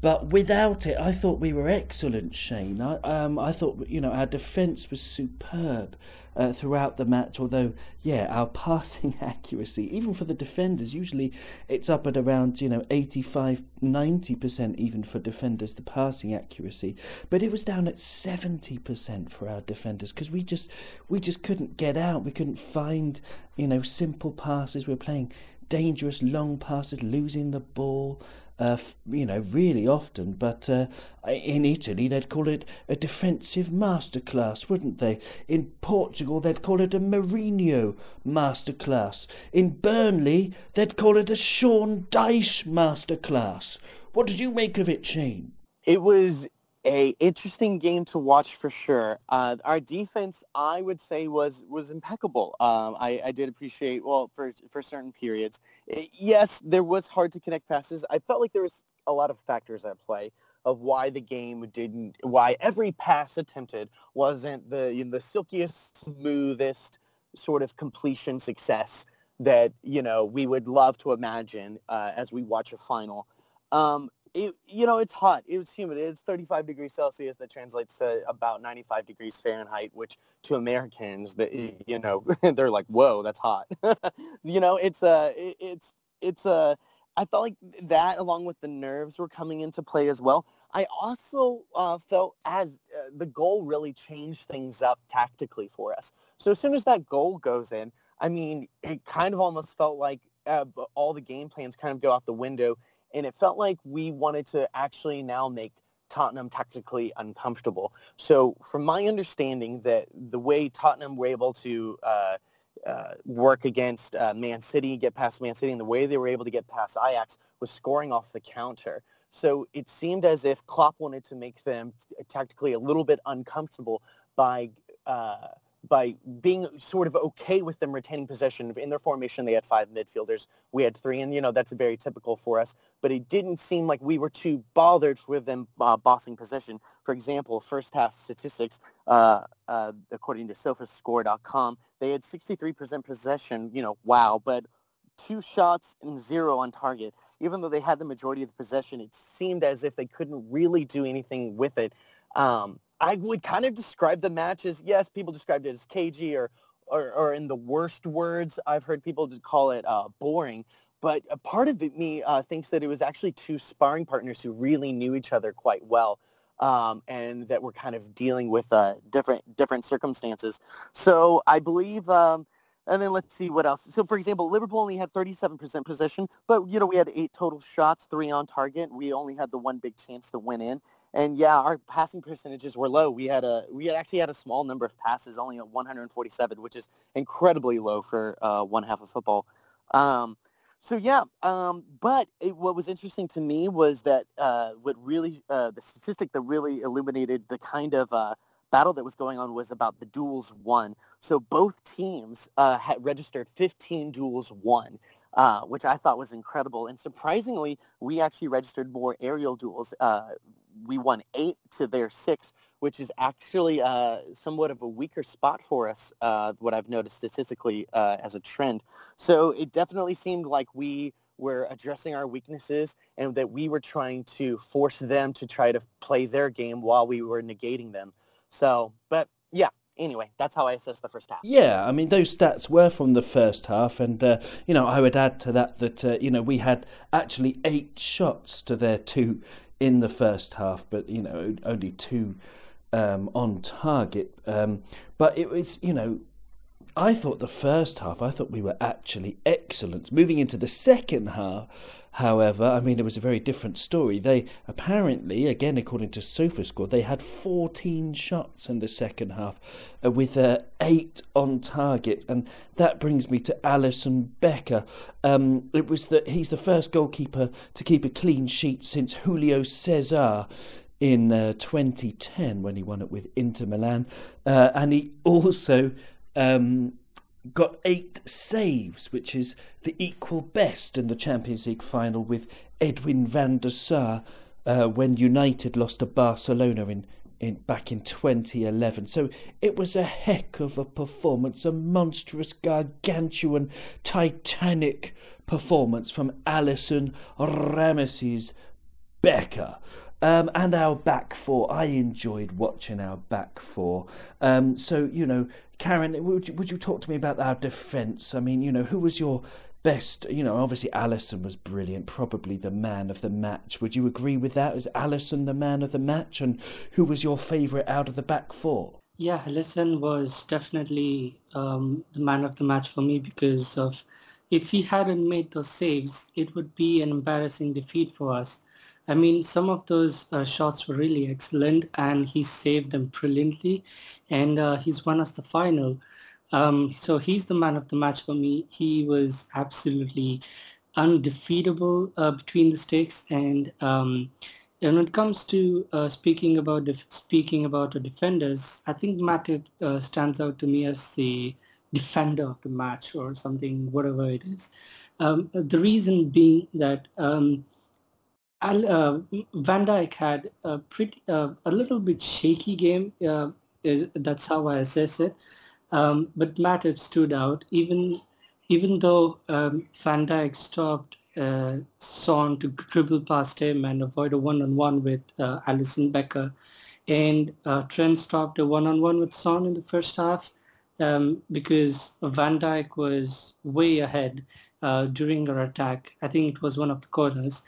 but without it, I thought we were excellent, Shane. I, um, I thought, you know, our defence was superb uh, throughout the match. Although, yeah, our passing accuracy, even for the defenders, usually it's up at around, you know, 85, 90% even for defenders, the passing accuracy. But it was down at 70% for our defenders because we just, we just couldn't get out. We couldn't find, you know, simple passes. We were playing dangerous long passes, losing the ball uh, you know, really often. But uh, in Italy, they'd call it a defensive masterclass, wouldn't they? In Portugal, they'd call it a Mourinho masterclass. In Burnley, they'd call it a Sean Dyche masterclass. What did you make of it, Shane? It was a interesting game to watch for sure. Uh, our defense, I would say, was was impeccable. Um, I, I did appreciate well for for certain periods. It, yes, there was hard to connect passes. I felt like there was a lot of factors at play of why the game didn't, why every pass attempted wasn't the you know, the silkiest, smoothest sort of completion success that you know we would love to imagine uh, as we watch a final. Um, it, you know, it's hot. It was humid. It's 35 degrees Celsius. That translates to about 95 degrees Fahrenheit, which to Americans, that you know, they're like, "Whoa, that's hot." you know, it's a, uh, it, it's, it's a. Uh, I felt like that, along with the nerves, were coming into play as well. I also uh, felt as uh, the goal really changed things up tactically for us. So as soon as that goal goes in, I mean, it kind of almost felt like uh, all the game plans kind of go out the window and it felt like we wanted to actually now make Tottenham tactically uncomfortable. So, from my understanding, that the way Tottenham were able to uh, uh, work against uh, Man City, get past Man City, and the way they were able to get past Ajax was scoring off the counter. So it seemed as if Klopp wanted to make them tactically a little bit uncomfortable by uh, by being sort of okay with them retaining possession. In their formation, they had five midfielders. We had three, and you know that's very typical for us. But it didn't seem like we were too bothered with them uh, bossing possession. For example, first half statistics, uh, uh, according to SofaScore.com, they had 63% possession. You know, wow, but two shots and zero on target. Even though they had the majority of the possession, it seemed as if they couldn't really do anything with it. Um, I would kind of describe the match as yes, people described it as cagey or or, or in the worst words, I've heard people call it uh, boring. But a part of me uh, thinks that it was actually two sparring partners who really knew each other quite well, um, and that were kind of dealing with uh, different different circumstances. So I believe. Um, and then let's see what else. So, for example, Liverpool only had 37% possession, but you know we had eight total shots, three on target. We only had the one big chance to win in, and yeah, our passing percentages were low. We had a we had actually had a small number of passes, only at 147, which is incredibly low for uh, one half of football. Um, so yeah, um, but it, what was interesting to me was that uh, what really uh, the statistic that really illuminated the kind of uh, battle that was going on was about the duels won. So both teams uh, had registered 15 duels won. Uh, which I thought was incredible. And surprisingly, we actually registered more aerial duels. Uh, we won eight to their six, which is actually uh, somewhat of a weaker spot for us, uh, what I've noticed statistically uh, as a trend. So it definitely seemed like we were addressing our weaknesses and that we were trying to force them to try to play their game while we were negating them. So, but yeah, anyway, that's how I assess the first half. Yeah, I mean those stats were from the first half, and uh, you know I would add to that that uh, you know we had actually eight shots to their two in the first half, but you know only two um, on target. Um, but it was you know I thought the first half, I thought we were actually excellent. Moving into the second half, however, I mean, it was a very different story. They apparently, again, according to SofaScore, they had 14 shots in the second half uh, with uh, eight on target. And that brings me to Alisson Becker. Um, it was that he's the first goalkeeper to keep a clean sheet since Julio Cesar in uh, 2010 when he won it with Inter Milan. Uh, and he also um, got eight saves, which is the equal best in the Champions League final with Edwin van der Sar uh, when United lost to Barcelona in, in back in 2011. So it was a heck of a performance, a monstrous, gargantuan, titanic performance from Alisson Rameses Becker. Um, and our back four. I enjoyed watching our back four. Um, so, you know, Karen, would you, would you talk to me about our defence? I mean, you know, who was your best? You know, obviously Alisson was brilliant, probably the man of the match. Would you agree with that? Is Alisson the man of the match? And who was your favourite out of the back four? Yeah, Alisson was definitely um, the man of the match for me because of if he hadn't made those saves, it would be an embarrassing defeat for us. I mean, some of those uh, shots were really excellent, and he saved them brilliantly, and uh, he's won us the final. Um, so he's the man of the match for me. He was absolutely undefeatable uh, between the sticks, and um, and when it comes to uh, speaking about def- speaking about the defenders, I think Matip uh, stands out to me as the defender of the match or something, whatever it is. Um, the reason being that um, uh, Van Dijk had a pretty uh, a little bit shaky game. Uh, is, that's how I assess it. Um, but Matip stood out, even even though um, Van Dijk stopped uh, Son to dribble past him and avoid a one-on-one with uh, Alisson Becker, and uh, Trent stopped a one-on-one with Son in the first half um, because Van Dijk was way ahead uh, during our attack. I think it was one of the corners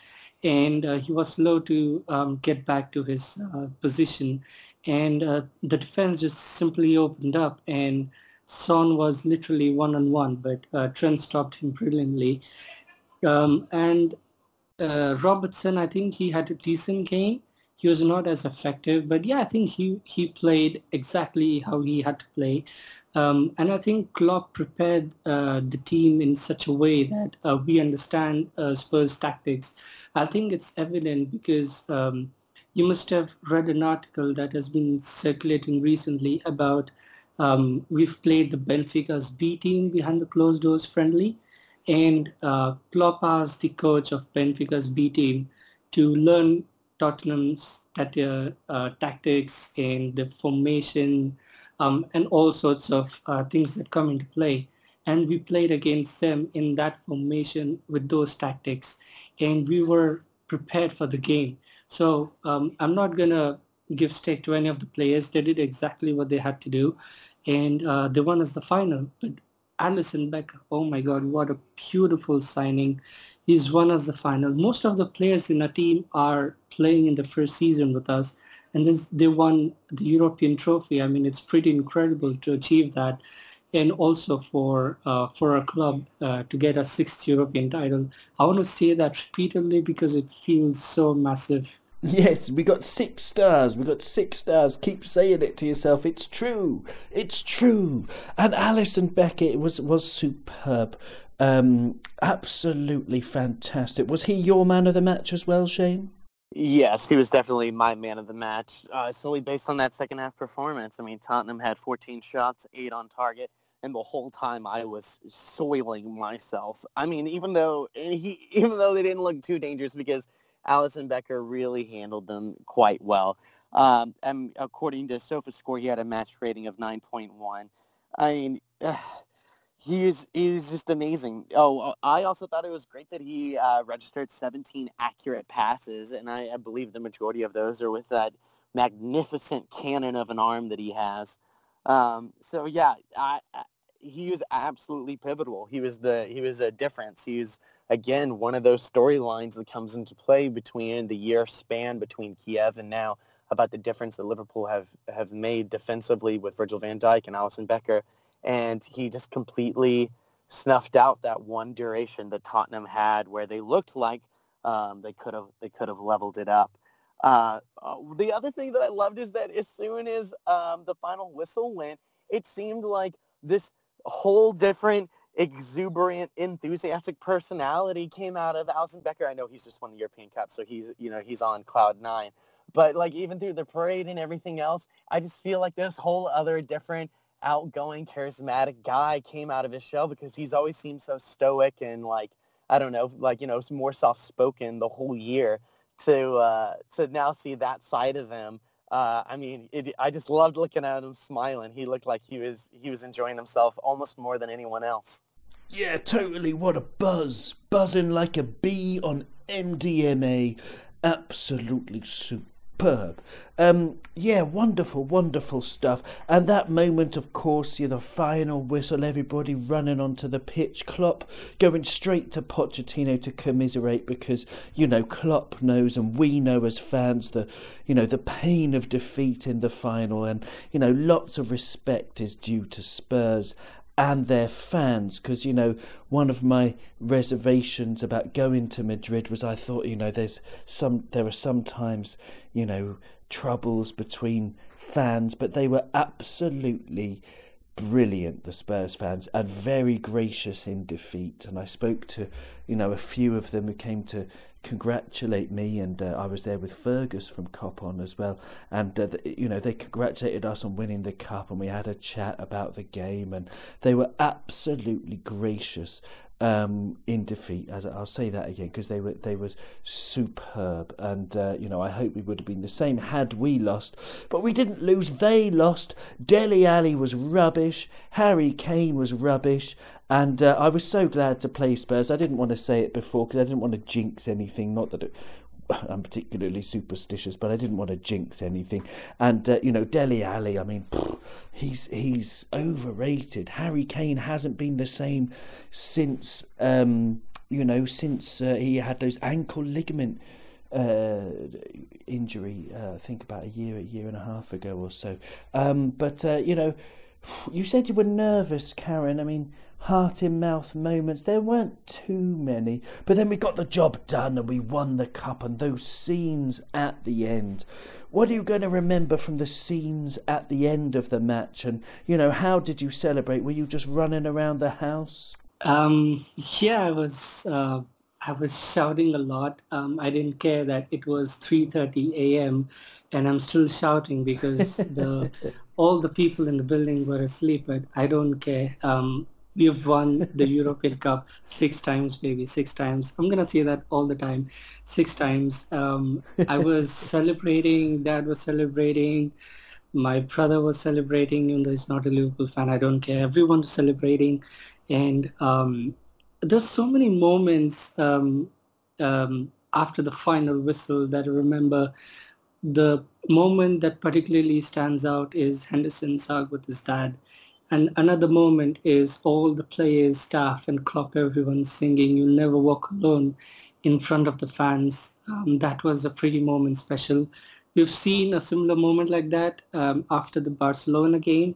and uh, he was slow to um, get back to his uh, position. And uh, the defense just simply opened up, and Son was literally one on one, but uh, Trent stopped him brilliantly. Um, and uh, Robertson, I think he had a decent game. He was not as effective, but yeah, I think he he played exactly how he had to play. Um, and I think Klopp prepared uh, the team in such a way that uh, we understand uh, Spurs tactics. I think it's evident because um, you must have read an article that has been circulating recently about um, we've played the Benfica's B team behind the closed doors friendly, and uh, Klopp asked the coach of Benfica's B team to learn Tottenham's uh, tactics and the formation um, and all sorts of uh, things that come into play. And we played against them in that formation with those tactics and we were prepared for the game. So um, I'm not gonna give stake to any of the players. They did exactly what they had to do, and uh, they won us the final. But Alisson Becker, oh my God, what a beautiful signing! He's won us the final. Most of the players in our team are playing in the first season with us, and then they won the European trophy. I mean, it's pretty incredible to achieve that and also for uh, for a club uh, to get a sixth European title. I want to say that repeatedly because it feels so massive. Yes, we got six stars. We got six stars. Keep saying it to yourself. It's true. It's true. And Alisson Becker was was superb. Um, absolutely fantastic. Was he your man of the match as well, Shane? Yes, he was definitely my man of the match, uh, solely based on that second half performance. I mean, Tottenham had 14 shots, eight on target, and the whole time I was soiling myself. I mean, even though he, even though they didn't look too dangerous, because Alisson Becker really handled them quite well. Um, and according to SofaScore, he had a match rating of 9.1. I mean. Uh, He's he's just amazing. Oh, uh, I also thought it was great that he uh, registered 17 accurate passes, and I, I, believe the majority of those are with that magnificent cannon of an arm that he has. Um, so yeah, I, I, he was absolutely pivotal. He was the he was a difference. He's again one of those storylines that comes into play between the year span between Kiev and now about the difference that Liverpool have have made defensively with Virgil van Dijk and Alisson Becker and he just completely snuffed out that one duration that Tottenham had where they looked like um, they could have they could have leveled it up. Uh, uh, the other thing that I loved is that as soon as um, the final whistle went, it seemed like this whole different exuberant, enthusiastic personality came out of Alisson Becker. I know he's just won the European Cup, so he's you know he's on cloud nine. But like even through the parade and everything else, I just feel like this whole other different outgoing, charismatic guy came out of his shell because he's always seemed so stoic and like I don't know, like you know, more soft spoken the whole year. To uh, to now see that side of him, uh, I mean, it, I just loved looking at him smiling. He looked like he was he was enjoying himself almost more than anyone else. Yeah, totally. What a buzz. Buzzing like a bee on MDMA. Absolutely superb. Um, yeah, wonderful, wonderful stuff. And that moment, of course, you know, the final whistle, everybody running onto the pitch. Klopp going straight to Pochettino to commiserate because, you know, Klopp knows and we know as fans the, you know, the pain of defeat in the final. And, you know, lots of respect is due to Spurs and their fans because you know one of my reservations about going to Madrid was I thought you know there's some there are sometimes you know troubles between fans but they were absolutely brilliant the Spurs fans and very gracious in defeat. And I spoke to you know a few of them who came to congratulate me, and uh, I was there with Fergus from Cop On as well. And uh, you know, they congratulated us on winning the cup, and we had a chat about the game, and they were absolutely gracious um, in defeat. As I'll say that again because they were they were superb, and uh, you know I hope we would have been the same had we lost, but we didn't lose. They lost. Dele Alli was rubbish. Harry Kane was rubbish, and uh, I was so glad to play Spurs. I didn't want to say it before because I didn't want to jinx anything. Not that it I'm particularly superstitious, but I didn't want to jinx anything. And uh, you know, Dele Alli, I mean, he's he's overrated. Harry Kane hasn't been the same since um, you know since uh, he had those ankle ligament uh, injury. Uh, I think about a year, a year and a half ago or so. Um, but uh, you know, you said you were nervous, Karen. I mean heart in mouth moments. There weren't too many, but then we got the job done and we won the cup. And those scenes at the end. What are you going to remember from the scenes at the end of the match? And you know, how did you celebrate? Were you just running around the house? Um, yeah, I was. Uh, I was shouting a lot. Um, I didn't care that it was 3:30 a.m. and I'm still shouting because the all the people in the building were asleep. But I don't care. Um, we have won the European Cup six times, baby, six times. I'm gonna say that all the time, six times. Um, I was celebrating. Dad was celebrating. My brother was celebrating, even though he's not a Liverpool fan. I don't care. Everyone was celebrating, and um, there's so many moments um, um after the final whistle that I remember. The moment that particularly stands out is Henderson's hug with his dad and another moment is all the players, staff, and Klopp, everyone singing "You'll Never Walk Alone" in front of the fans. Um, that was a pretty moment special. We've seen a similar moment like that um, after the Barcelona game,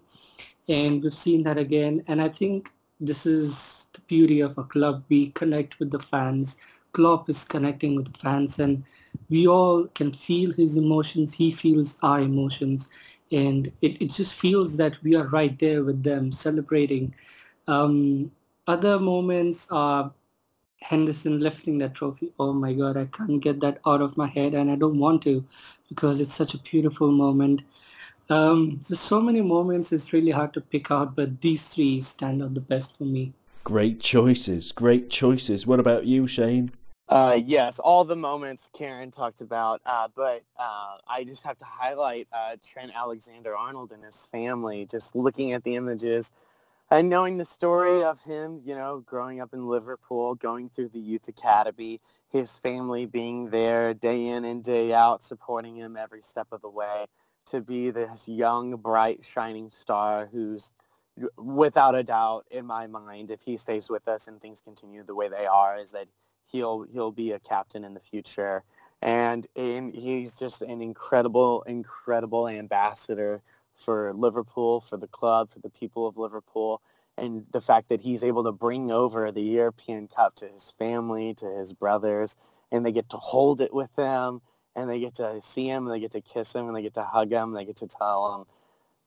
and we've seen that again. And I think this is the beauty of a club. We connect with the fans. Klopp is connecting with the fans, and we all can feel his emotions. He feels our emotions and it, it just feels that we are right there with them celebrating. Um, other moments are Henderson lifting that trophy. Oh my God, I can't get that out of my head, and I don't want to because it's such a beautiful moment. Um, there's so many moments, it's really hard to pick out, but these three stand out the best for me. Great choices, great choices. What about you, Shane? Uh, yes, all the moments Karen talked about, uh, but uh, I just have to highlight uh, Trent Alexander Arnold and his family. Just looking at the images and knowing the story of him, you know, growing up in Liverpool, going through the youth academy, his family being there day in and day out, supporting him every step of the way, to be this young, bright, shining star who's without a doubt, in my mind, if he stays with us and things continue the way they are, is that he'll he'll be a captain in the future, and he's just an incredible incredible ambassador for Liverpool, for the club, for the people of Liverpool, and the fact that he's able to bring over the European Cup to his family, to his brothers, and they get to hold it with them, and they get to see him, and they get to kiss him, and they get to hug him, and they get to tell him,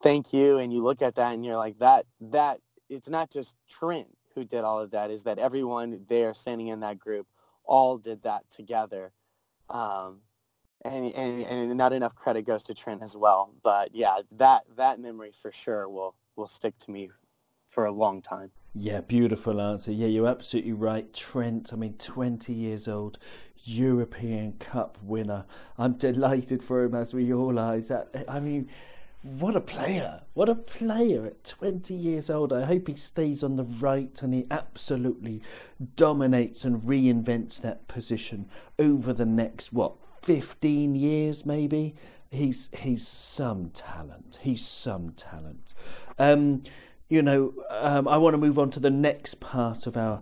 "Thank you." And you look at that, and you're like, "That that it's not just Trent who did all of that; is that everyone there standing in that group all did that together." Um, and, and and not enough credit goes to Trent as well. But yeah, that that memory for sure will will stick to me for a long time. Yeah, beautiful answer. Yeah, you're absolutely right. Trent, I mean, 20 years old, European Cup winner. I'm delighted for him, as we all are. I mean, what a player! What a player at 20 years old. I hope he stays on the right and he absolutely dominates and reinvents that position over the next, what, 15 years maybe. He's he's some talent. He's some talent. Um, you know, um, I want to move on to the next part of our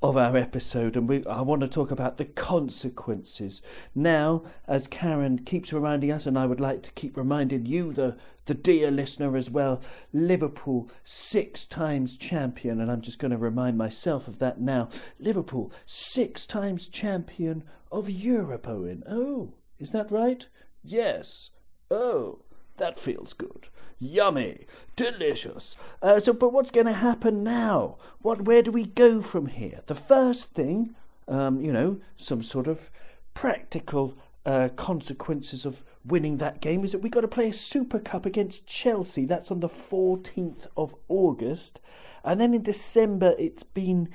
of our episode, and we, I want to talk about the consequences. Now, as Karen keeps reminding us, and I would like to keep reminding you, the the dear listener as well, Liverpool six times champion, and I'm just going to remind myself of that now. Liverpool six times champion of Europe, Owen. Oh, is that right? Yes. Oh, that feels good. Yummy. Delicious. Uh, so, but what's going to happen now? What? Where do we go from here? The first thing, um, you know, some sort of practical uh, consequences of winning that game is that we've got to play a Super Cup against Chelsea. That's on the 14th of August. And then in December, it's been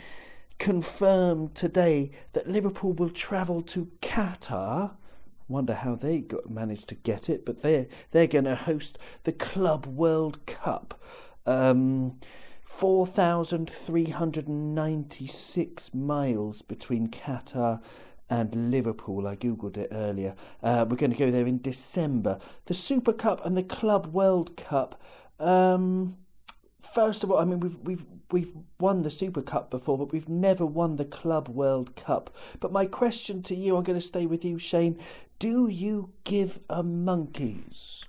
confirmed today that Liverpool will travel to Qatar. Wonder how they got, managed to get it, but they're they're going to host the Club World Cup. Um, 4,396 miles between Qatar and Liverpool. I googled it earlier. Uh, we're going to go there in December. The Super Cup and the Club World Cup. Um, first of all, I mean we've we've we've won the Super Cup before, but we've never won the Club World Cup. But my question to you, I'm going to stay with you, Shane. Do you give a monkeys?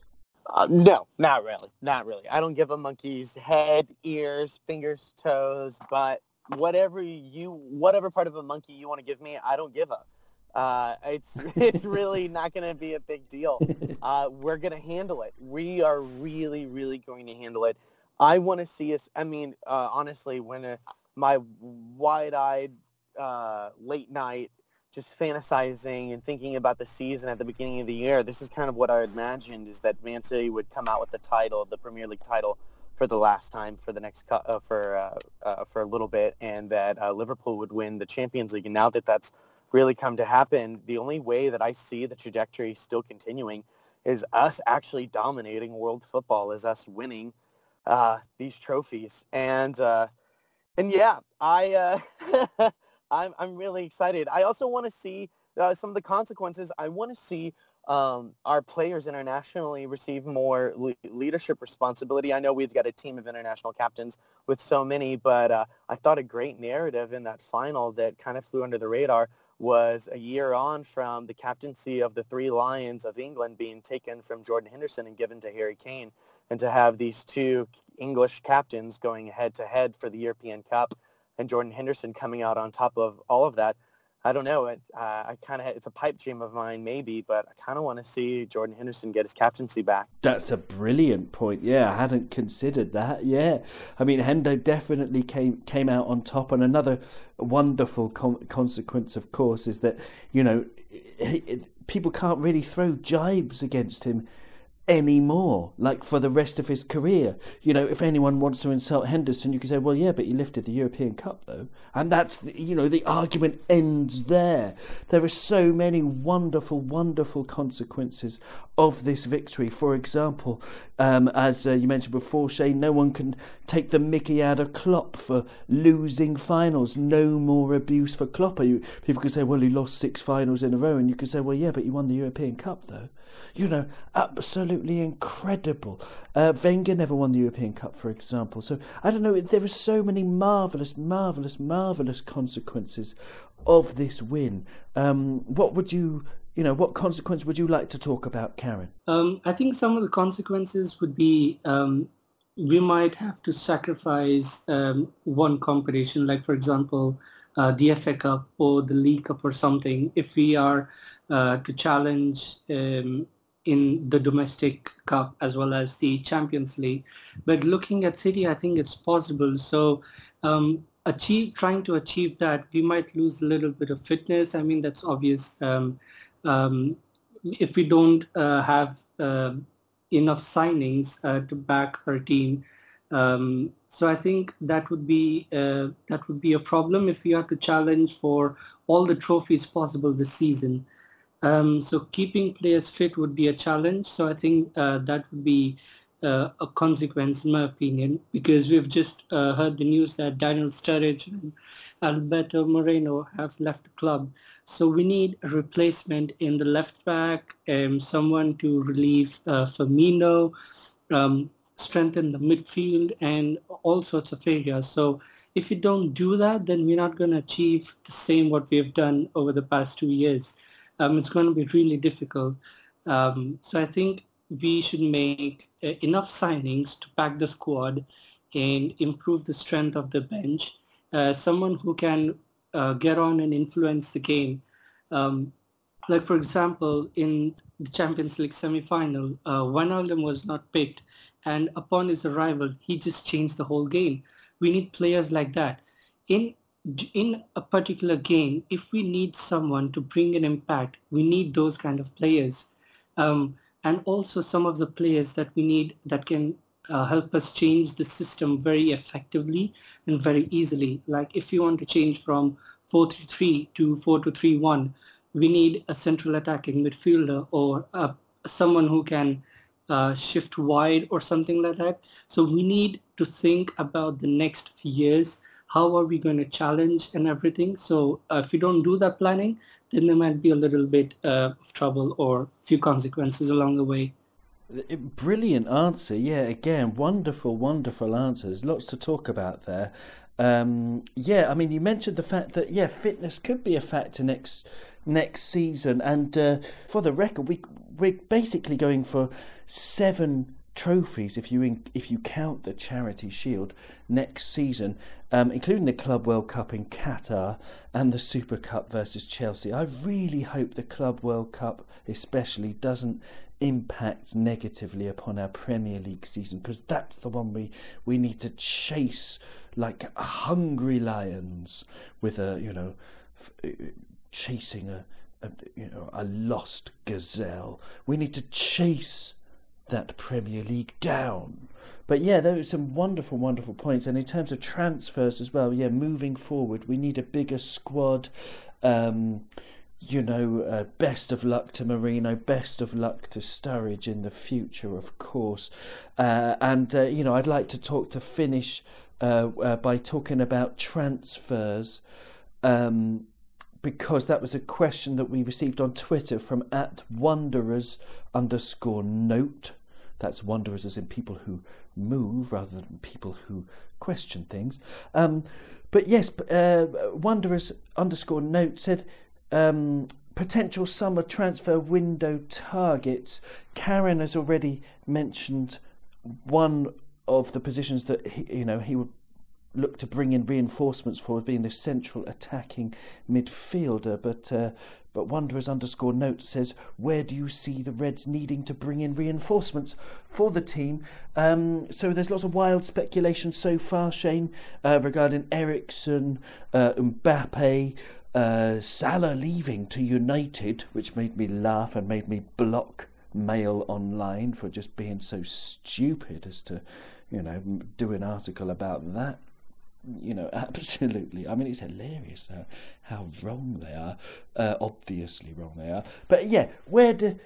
Uh, no, not really, not really. I don't give a monkey's head, ears, fingers, toes, but whatever you, whatever part of a monkey you want to give me, I don't give a. Uh, it's it's really not going to be a big deal. Uh, we're going to handle it. We are really, really going to handle it. I want to see us. I mean, uh, honestly, when uh, my wide-eyed uh, late night, just fantasizing and thinking about the season at the beginning of the year, this is kind of what I imagined: is that Man City would come out with the title, the Premier League title, for the last time for the next uh, for uh, uh, for a little bit, and that uh, Liverpool would win the Champions League. And now that that's really come to happen, the only way that I see the trajectory still continuing is us actually dominating world football, is us winning uh, these trophies. And uh, and yeah, I uh, I'm I'm really excited. I also want to see uh, some of the consequences. I want to see um, our players internationally receive more le- leadership responsibility. I know we've got a team of international captains with so many, but uh, I thought a great narrative in that final that kind of flew under the radar was a year on from the captaincy of the three Lions of England being taken from Jordan Henderson and given to Harry Kane and to have these two English captains going head to head for the European Cup and Jordan Henderson coming out on top of all of that. I don't know. It, uh, I kind of it's a pipe dream of mine, maybe, but I kind of want to see Jordan Henderson get his captaincy back. That's a brilliant point. Yeah, I hadn't considered that. Yeah, I mean, Hendo definitely came came out on top, and another wonderful com- consequence, of course, is that you know it, people can't really throw jibes against him anymore, like for the rest of his career. You know, if anyone wants to insult Henderson, you can say, well, yeah, but he lifted the European Cup, though. And that's, the, you know, the argument ends there. There are so many wonderful, wonderful consequences of this victory. For example, um, as uh, you mentioned before, Shane, no one can take the mickey out of Klopp for losing finals. No more abuse for Klopp. You, people can say, well, he lost six finals in a row. And you can say, well, yeah, but he won the European Cup, though. You know, absolutely incredible. Uh, Wenger never won the European Cup, for example. So I don't know. There are so many marvelous, marvelous, marvelous consequences of this win. Um, what would you you know, what consequence would you like to talk about, Karen? Um, I think some of the consequences would be um, we might have to sacrifice um, one competition, like, for example, uh, the FA Cup or the League Cup or something, if we are uh, to challenge um, in the domestic cup as well as the Champions League. But looking at City, I think it's possible. So um, achieve trying to achieve that, we might lose a little bit of fitness. I mean, that's obvious. Um, um, if we don't uh, have uh, enough signings uh, to back our team, um, so I think that would be uh, that would be a problem if we are to challenge for all the trophies possible this season. Um, so keeping players fit would be a challenge. So I think uh, that would be uh, a consequence, in my opinion, because we've just uh, heard the news that Daniel Sturridge and Alberto Moreno have left the club. So we need a replacement in the left back, um, someone to relieve uh, Firmino, um, strengthen the midfield, and all sorts of areas. So if we don't do that, then we're not going to achieve the same what we have done over the past two years. Um, it's going to be really difficult. Um, so I think we should make uh, enough signings to pack the squad and improve the strength of the bench. Uh, someone who can uh, get on and influence the game. Um, like for example, in the Champions League semi-final, uh, them was not picked, and upon his arrival, he just changed the whole game. We need players like that. In in a particular game, if we need someone to bring an impact, we need those kind of players. Um, and also some of the players that we need that can uh, help us change the system very effectively and very easily. Like if you want to change from 4-3-3 to 4-2-3-1, we need a central attacking midfielder or uh, someone who can uh, shift wide or something like that. So we need to think about the next years how are we going to challenge and everything. So uh, if we don't do that planning, then there might be a little bit uh, of trouble or few consequences along the way. Brilliant answer. Yeah, again, wonderful, wonderful answers. Lots to talk about there. Um, yeah, I mean, you mentioned the fact that yeah, fitness could be a factor next next season, and uh, for the record, we we're basically going for seven trophies if you if you count the Charity Shield next season, um, including the Club World Cup in Qatar and the Super Cup versus Chelsea. I really hope the Club World Cup, especially, doesn't impact negatively upon our Premier League season because that's the one we we need to chase like hungry lions with a you know uh, chasing a, a you know a lost gazelle. We need to chase that Premier League down. But yeah, there are some wonderful, wonderful points. And in terms of transfers as well, yeah, moving forward, we need a bigger squad. Um, you know, uh, best of luck to Moreno, best of luck to Sturridge in the future, of course. Uh, and, uh, you know, I'd like to talk to finish uh, uh, by talking about transfers. Um, because that was a question that we received on Twitter from at wanderers underscore note. That's wanderers as in people who move rather than people who question things. Um, but yes, uh, wanderers underscore note said um, potential summer transfer window targets. Karen has already mentioned one of the positions that he, you know he would look to bring in reinforcements for being a central attacking midfielder. But uh, but Wanderers underscore note says, where do you see the Reds needing to bring in reinforcements for the team? Um, so there's lots of wild speculation so far, Shane, uh, regarding Eriksen, uh, Mbappe. Uh, Salah leaving to United, which made me laugh and made me block Mail online for just being so stupid as to, you know, do an article about that you know, absolutely. I mean, it's hilarious how, how wrong they are. Uh, obviously wrong they are. But yeah, where do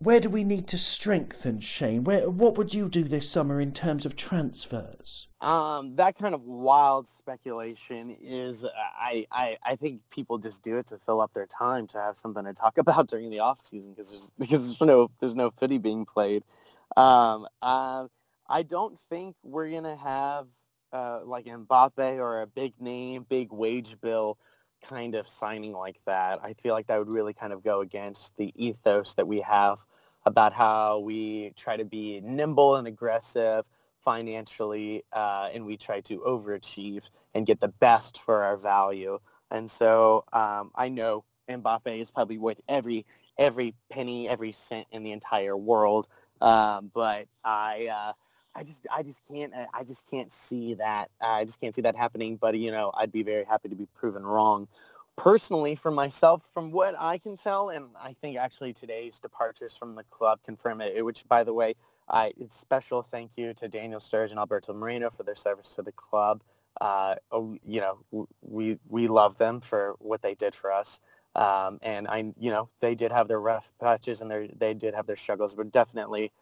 where do we need to strengthen, Shane? Where what would you do this summer in terms of transfers? Um, that kind of wild speculation is, I, I, I think people just do it to fill up their time to have something to talk about during the off season because there's because there's no there's no footy being played. Um, um, I don't think we're gonna have uh, like Mbappe or a big name, big wage bill kind of signing like that. I feel like that would really kind of go against the ethos that we have about how we try to be nimble and aggressive financially, uh, and we try to overachieve and get the best for our value. And so um, I know Mbappe is probably worth every every penny, every cent in the entire world. Um, but I, uh, I just, I just can't, I just can't see that. I just can't see that happening. But you know, I'd be very happy to be proven wrong. Personally, for myself, from what I can tell, and I think actually today's departures from the club confirm it. Which, by the way, I it's special thank you to Daniel Sturridge and Alberto Moreno for their service to the club. Uh, oh, you know, we we love them for what they did for us. Um, and I, you know, they did have their rough patches and their, they did have their struggles, but definitely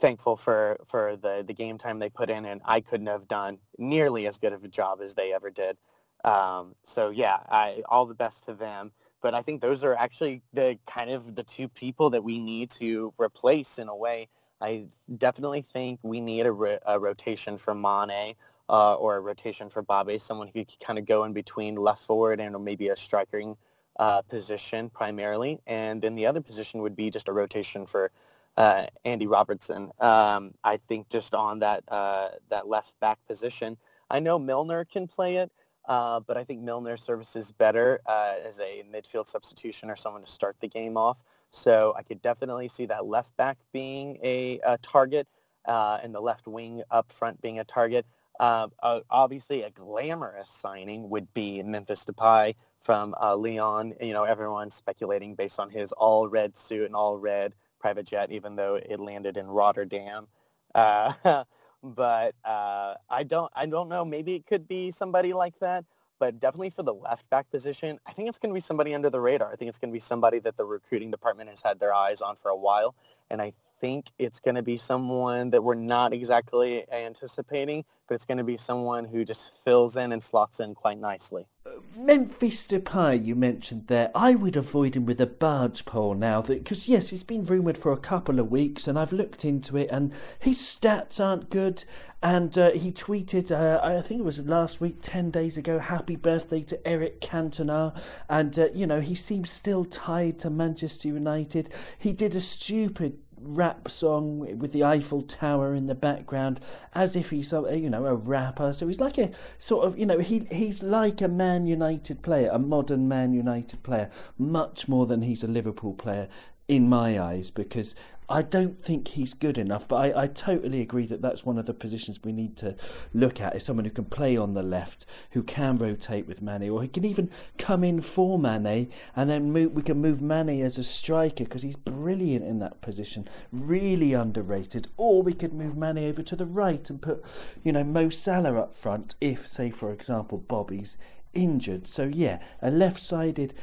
thankful for, for the, the game time they put in. And I couldn't have done nearly as good of a job as they ever did. Um, so yeah, I, all the best to them. But I think those are actually the kind of the two people that we need to replace in a way. I definitely think we need a, ro- a rotation for Mane uh, or a rotation for Bobby, someone who could kind of go in between left forward and maybe a striking uh, position primarily, and then the other position would be just a rotation for uh, Andy Robertson. Um, I think just on that uh, that left back position, I know Milner can play it, uh, but I think Milner services better uh, as a midfield substitution or someone to start the game off. So I could definitely see that left back being a, a target uh, and the left wing up front being a target. obviously, a glamorous signing would be Memphis Depay from uh, Lyon. You know, everyone's speculating based on his all red suit and all red private jet, even though it landed in Rotterdam. Uh, but uh, I don't, I don't know. Maybe it could be somebody like that. But definitely for the left back position, I think it's going to be somebody under the radar. I think it's going to be somebody that the recruiting department has had their eyes on for a while. And I think it's going to be someone that we're not exactly anticipating, but it's going to be someone who just fills in and slots in quite nicely. Uh, Memphis Depay, you mentioned there. I would avoid him with a barge pole now, because yes, he's been rumoured for a couple of weeks, and I've looked into it, and his stats aren't good. And uh, he tweeted, uh, I think it was last week, ten days ago, "Happy birthday to Eric Cantona," and uh, you know he seems still tied to Manchester United. He did a stupid rap song with the Eiffel Tower in the background, as if he's a, you know a rapper. So he's like a sort of you know he he's like a Man United player, a modern Man United player, much more than he's a Liverpool player in my eyes because I don't think he's good enough, but I, I totally agree that that's one of the positions we need to look at is someone who can play on the left, who can rotate with Mane, or he can even come in for Mane, and then move, we can move Mane as a striker because he's brilliant in that position, really underrated. Or we could move Mane over to the right and put, you know, Mo Salah up front if, say, for example, Bobby's injured. So yeah, a left-sided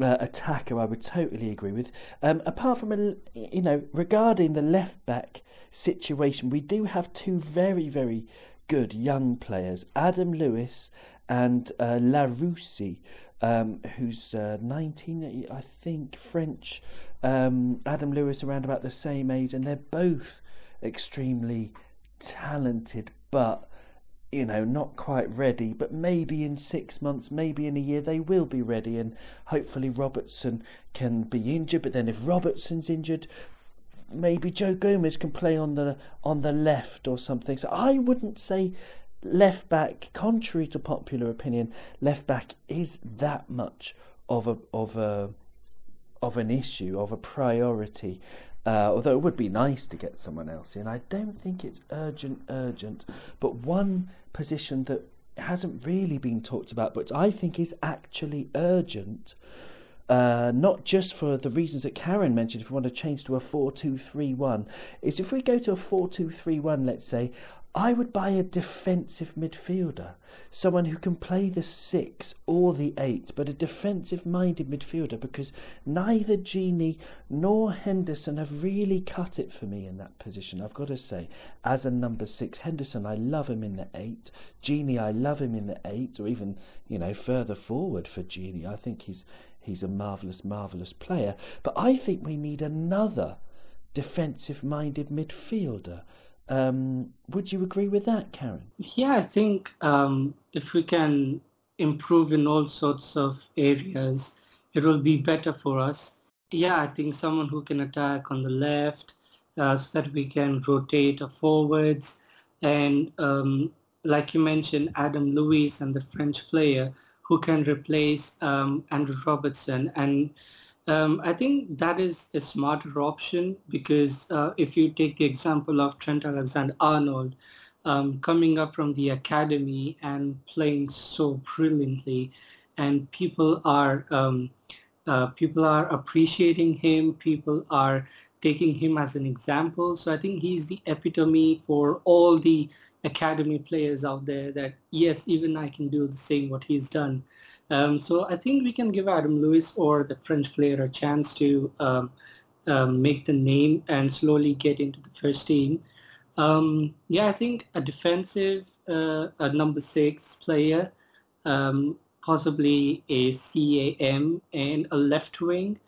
uh, attacker, I would totally agree with. Um, apart from, a, you know, regarding the left back situation, we do have two very, very good young players, Adam Lewis and uh, um, who's uh, 19, I think, French. Um, Adam Lewis around about the same age, and they're both extremely talented, but you know, not quite ready, but maybe in six months, maybe in a year, they will be ready. And hopefully, Robertson can be injured. But then, if Robertson's injured, maybe Joe Gomez can play on the on the left or something. So I wouldn't say left back, contrary to popular opinion, left back is that much of a of a of an issue, of a priority. Uh, although it would be nice to get someone else in. I don't think it's urgent, urgent. But one position that hasn't really been talked about, but I think is actually urgent. Uh, not just for the reasons that Karen mentioned, if we want to change to a 4 2 3 1, is if we go to a 4 2 3 1, let's say, I would buy a defensive midfielder, someone who can play the six or the eight, but a defensive minded midfielder because neither Gini nor Henderson have really cut it for me in that position. I've got to say, as a number six, Henderson, I love him in the eight. Gini, I love him in the eight, or even, you know, further forward for Gini. I think he's he's a marvellous, marvellous player. But I think we need another defensive minded midfielder um, would you agree with that, Karen? Yeah, I think um, if we can improve in all sorts of areas. It will be better for us. Yeah, I think someone who can attack on the left uh, so that we can rotate forwards. And um, like you mentioned, Adam Lewis and the French player who can replace um, Andrew Robertson. And um, I think that is a smarter option because uh, if you take the example of Trent Alexander Arnold um, coming up from the academy and playing so brilliantly, and people are um, uh, people are appreciating him. People are taking him as an example. So I think he's the epitome for all the academy players out there. That yes, even I can do the same what he's done. Um, so I think we can give Adam Lewis or the French player a chance to um, um, make the name and slowly get into the first team. Um, yeah, I think a defensive, uh, a number six player, um, possibly a CAM and a left wing,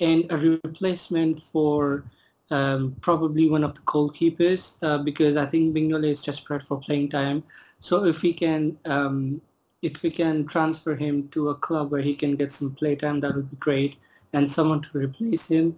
and a replacement for um, probably one of the goalkeepers uh, because I think Mignolet is desperate for playing time. So if we can if we can transfer him to a club where he can get some playtime, that would be great, and someone to replace him.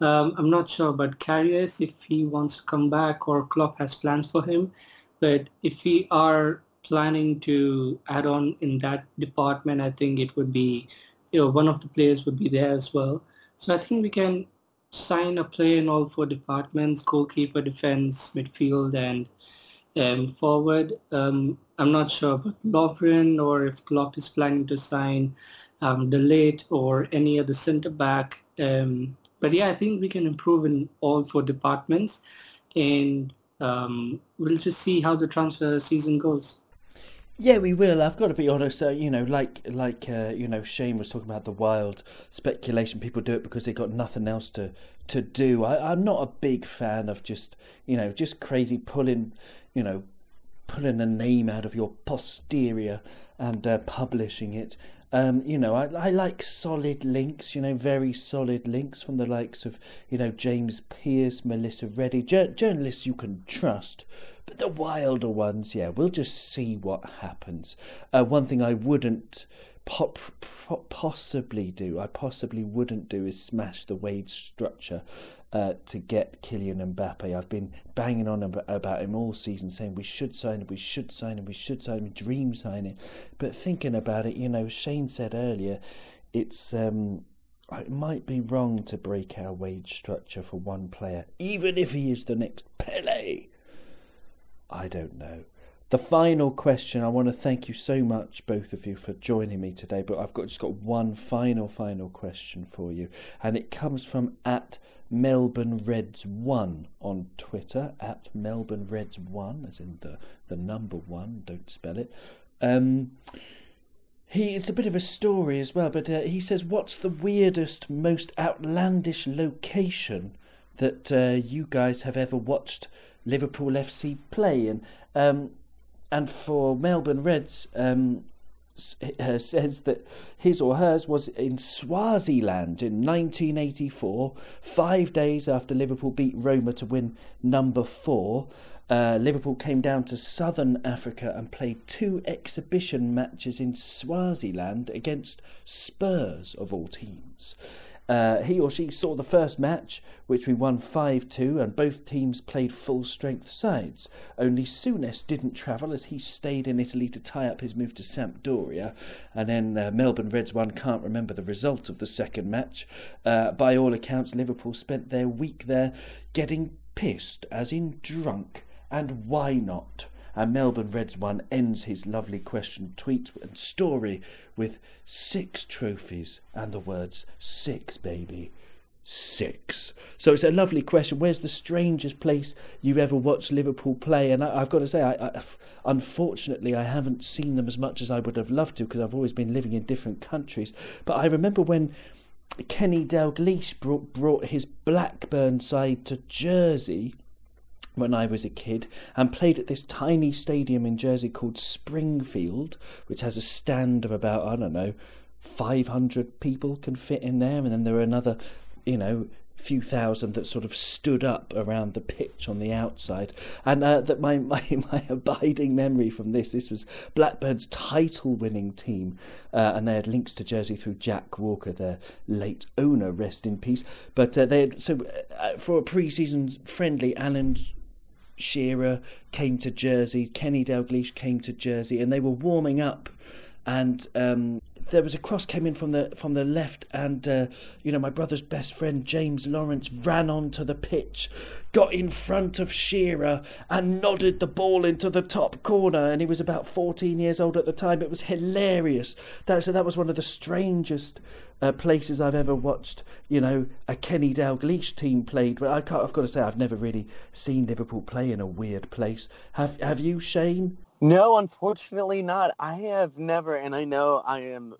Um, I'm not sure about Karius if he wants to come back or Klopp has plans for him, but if we are planning to add on in that department, I think it would be, you know, one of the players would be there as well. So I think we can sign a player in all four departments: goalkeeper, defense, midfield, and um, forward. Um, I'm not sure about Lovren or if Klopp is planning to sign um, or any other centre back. Um, but yeah, I think we can improve in all four departments, and um, we'll just see how the transfer season goes. Yeah, we will. I've got to be honest. Uh, you know, like like uh, you know, Shane was talking about the wild speculation. People do it because they've got nothing else to to do. I, I'm not a big fan of just you know just crazy pulling you know pulling a name out of your posterior and uh, publishing it. Um, you know, I, I like solid links, you know, very solid links from the likes of, you know, James Pearce, Melissa Reddy, journalists you can trust. But the wilder ones, yeah, we'll just see what happens. Uh, one thing I wouldn't possibly do, I possibly wouldn't do, is smash the wage structure uh, to get Kylian Mbappe. I've been banging on about him all season, saying we should sign him, we should sign him, we should sign him, dream signing. But thinking about it, you know, Shane said earlier, it's um, it might be wrong to break our wage structure for one player, even if he is the next Pele. I don't know. The final question, I want to thank you so much, both of you, for joining me today. But I've got just got one final, final question for you, and it comes from at Melbourne Reds One on Twitter at Melbourne Reds One, as in the the number one. Don't spell it. Um, he it's a bit of a story as well, but uh, he says, "What's the weirdest, most outlandish location that uh, you guys have ever watched Liverpool FC play?" And um, and for Melbourne Reds, um, uh, says that his or hers was in Swaziland in 1984, five days after Liverpool beat Roma to win number four. Uh, Liverpool came down to southern Africa and played two exhibition matches in Swaziland against Spurs, of all teams. Uh, he or she saw the first match, which we won 5 2, and both teams played full strength sides. Only Souness didn't travel as he stayed in Italy to tie up his move to Sampdoria. And then uh, Melbourne Reds one can't remember the result of the second match. Uh, by all accounts, Liverpool spent their week there getting pissed, as in drunk. And why not? And Melbourne Reds one ends his lovely question, tweet, and story with six trophies and the words six, baby. Six. So it's a lovely question. Where's the strangest place you've ever watched Liverpool play? And I, have got to say, I, I, unfortunately, I haven't seen them as much as I would have loved to because I've always been living in different countries. But I remember when Kenny Dalglish brought, brought his Blackburn side to Jersey when I was a kid and played at this tiny stadium in Jersey called Springfield, which has a stand of about, I don't know, 500 people can fit in there. And then there are another, you know, few thousand that sort of stood up around the pitch on the outside. And uh, that my, my, my abiding memory from this, this was Blackburn's title winning team. Uh, and they had links to Jersey through Jack Walker, their late owner, rest in peace. But uh, they had, so uh, for a pre season friendly, Alan Shearer came to Jersey, Kenny Dalglish came to Jersey, and they were warming up. And um, there was a cross came in from the from the left, and uh, you know my brother's best friend James Lawrence ran onto the pitch, got in front of Shearer, and nodded the ball into the top corner. And he was about 14 years old at the time. It was hilarious. That so that was one of the strangest uh, places I've ever watched. You know, a Kenny Dalglish team played. But I can't, I've got to say I've never really seen Liverpool play in a weird place. Have Have you, Shane? No, unfortunately not. I have never, and I know I am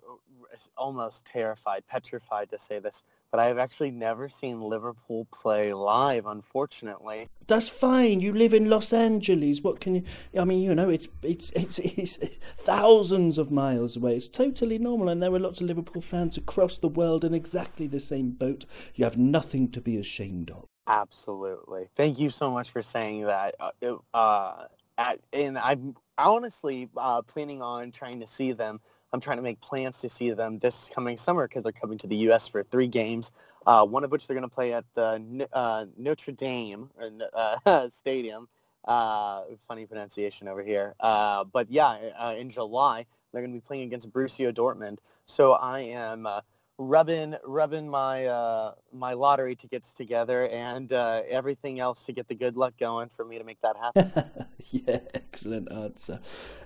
almost terrified, petrified to say this, but I have actually never seen Liverpool play live, unfortunately. That's fine. You live in Los Angeles. What can you? I mean, you know, it's it's it's, it's thousands of miles away. It's totally normal, and there are lots of Liverpool fans across the world in exactly the same boat. You have nothing to be ashamed of. Absolutely. Thank you so much for saying that. Uh, uh, at, and I'm honestly uh, planning on trying to see them. I'm trying to make plans to see them this coming summer because they're coming to the U.S. for three games. Uh, one of which they're going to play at the uh, Notre Dame uh, Stadium. Uh, funny pronunciation over here. Uh, but yeah, in July they're going to be playing against Borussia Dortmund. So I am rubbing rubbing my uh, my lottery tickets together and uh, everything else to get the good luck going for me to make that happen. yeah, excellent answer,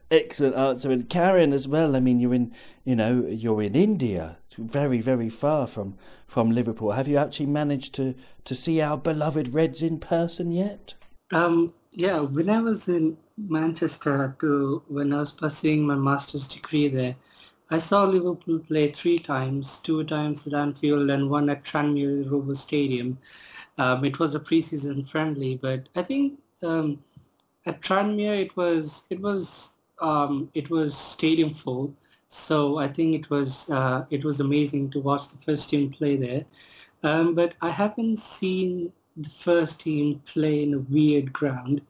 excellent answer. And Karen as well. I mean, you're in you know you're in India, very very far from from Liverpool. Have you actually managed to to see our beloved Reds in person yet? Um, yeah, when I was in Manchester to when I was pursuing my master's degree there. I saw Liverpool play three times, two times at Anfield and one at Tranmere Rovers Stadium. Um, it was a preseason friendly, but I think um, at Tranmere it was it was um, it was stadium full. So I think it was uh, it was amazing to watch the first team play there. Um, but I haven't seen the first team play in a weird ground.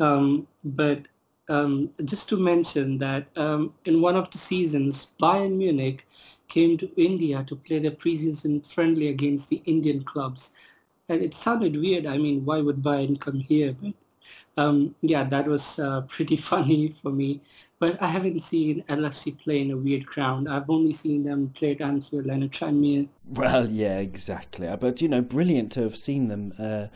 Um, but um, just to mention that um, in one of the seasons, Bayern Munich came to India to play their preseason friendly against the Indian clubs. And it sounded weird. I mean, why would Bayern come here? But um, yeah, that was uh, pretty funny for me. But I haven't seen LFC play in a weird ground. I've only seen them play at Anfield and at Tranmere. Well, yeah, exactly. But, you know, brilliant to have seen them. Uh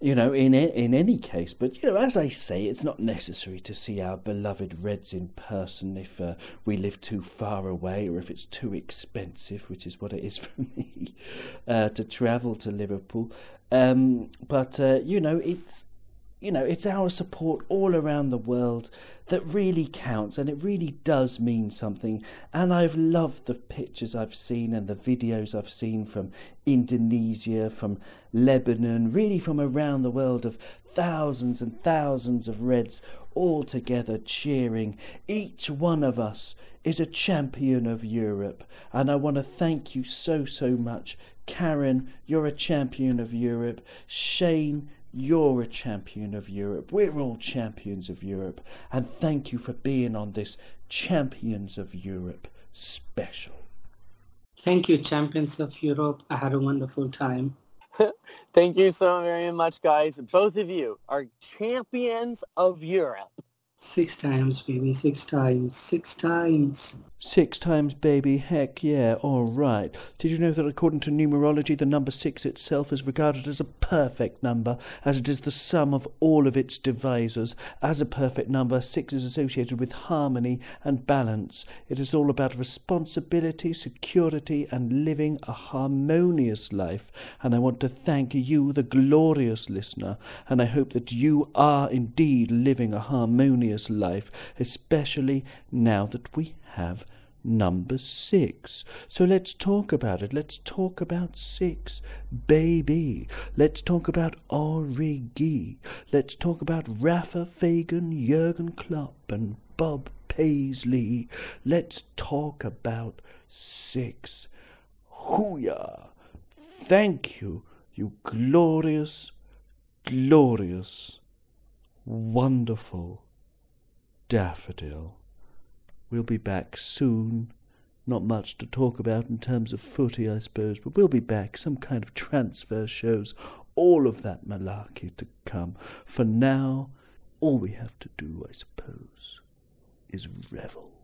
you know, in in any case. But you know, as I say, it's not necessary to see our beloved Reds in person if uh, we live too far away or if it's too expensive, which is what it is for me uh, to travel to Liverpool. Um, but uh, you know, it's you know, it's our support all around the world that really counts and it really does mean something. And I've loved the pictures I've seen and the videos I've seen from Indonesia, from Lebanon, really from around the world of thousands and thousands of Reds all together cheering. Each one of us is a champion of Europe. And I want to thank you so, so much. Karen, you're a champion of Europe. Shane, you're a champion of Europe. We're all champions of Europe. And thank you for being on this Champions of Europe special. Thank you, Champions of Europe. I had a wonderful time. thank you so very much, guys. Both of you are champions of Europe. Six times, baby. Six times. Six times. Six times, baby. Heck yeah. All right. Did you know that according to numerology, the number six itself is regarded as a perfect number, as it is the sum of all of its divisors? As a perfect number, six is associated with harmony and balance. It is all about responsibility, security, and living a harmonious life. And I want to thank you, the glorious listener, and I hope that you are indeed living a harmonious life, especially now that we have number six. So let's talk about it. Let's talk about six, baby. Let's talk about Origi. Let's talk about Rafa Fagan, Jurgen Klopp, and Bob Paisley. Let's talk about six. Hooyah! Thank you You glorious, glorious, wonderful daffodil. We'll be back soon. Not much to talk about in terms of footy, I suppose, but we'll be back. Some kind of transfer shows, all of that malarkey to come. For now, all we have to do, I suppose, is revel.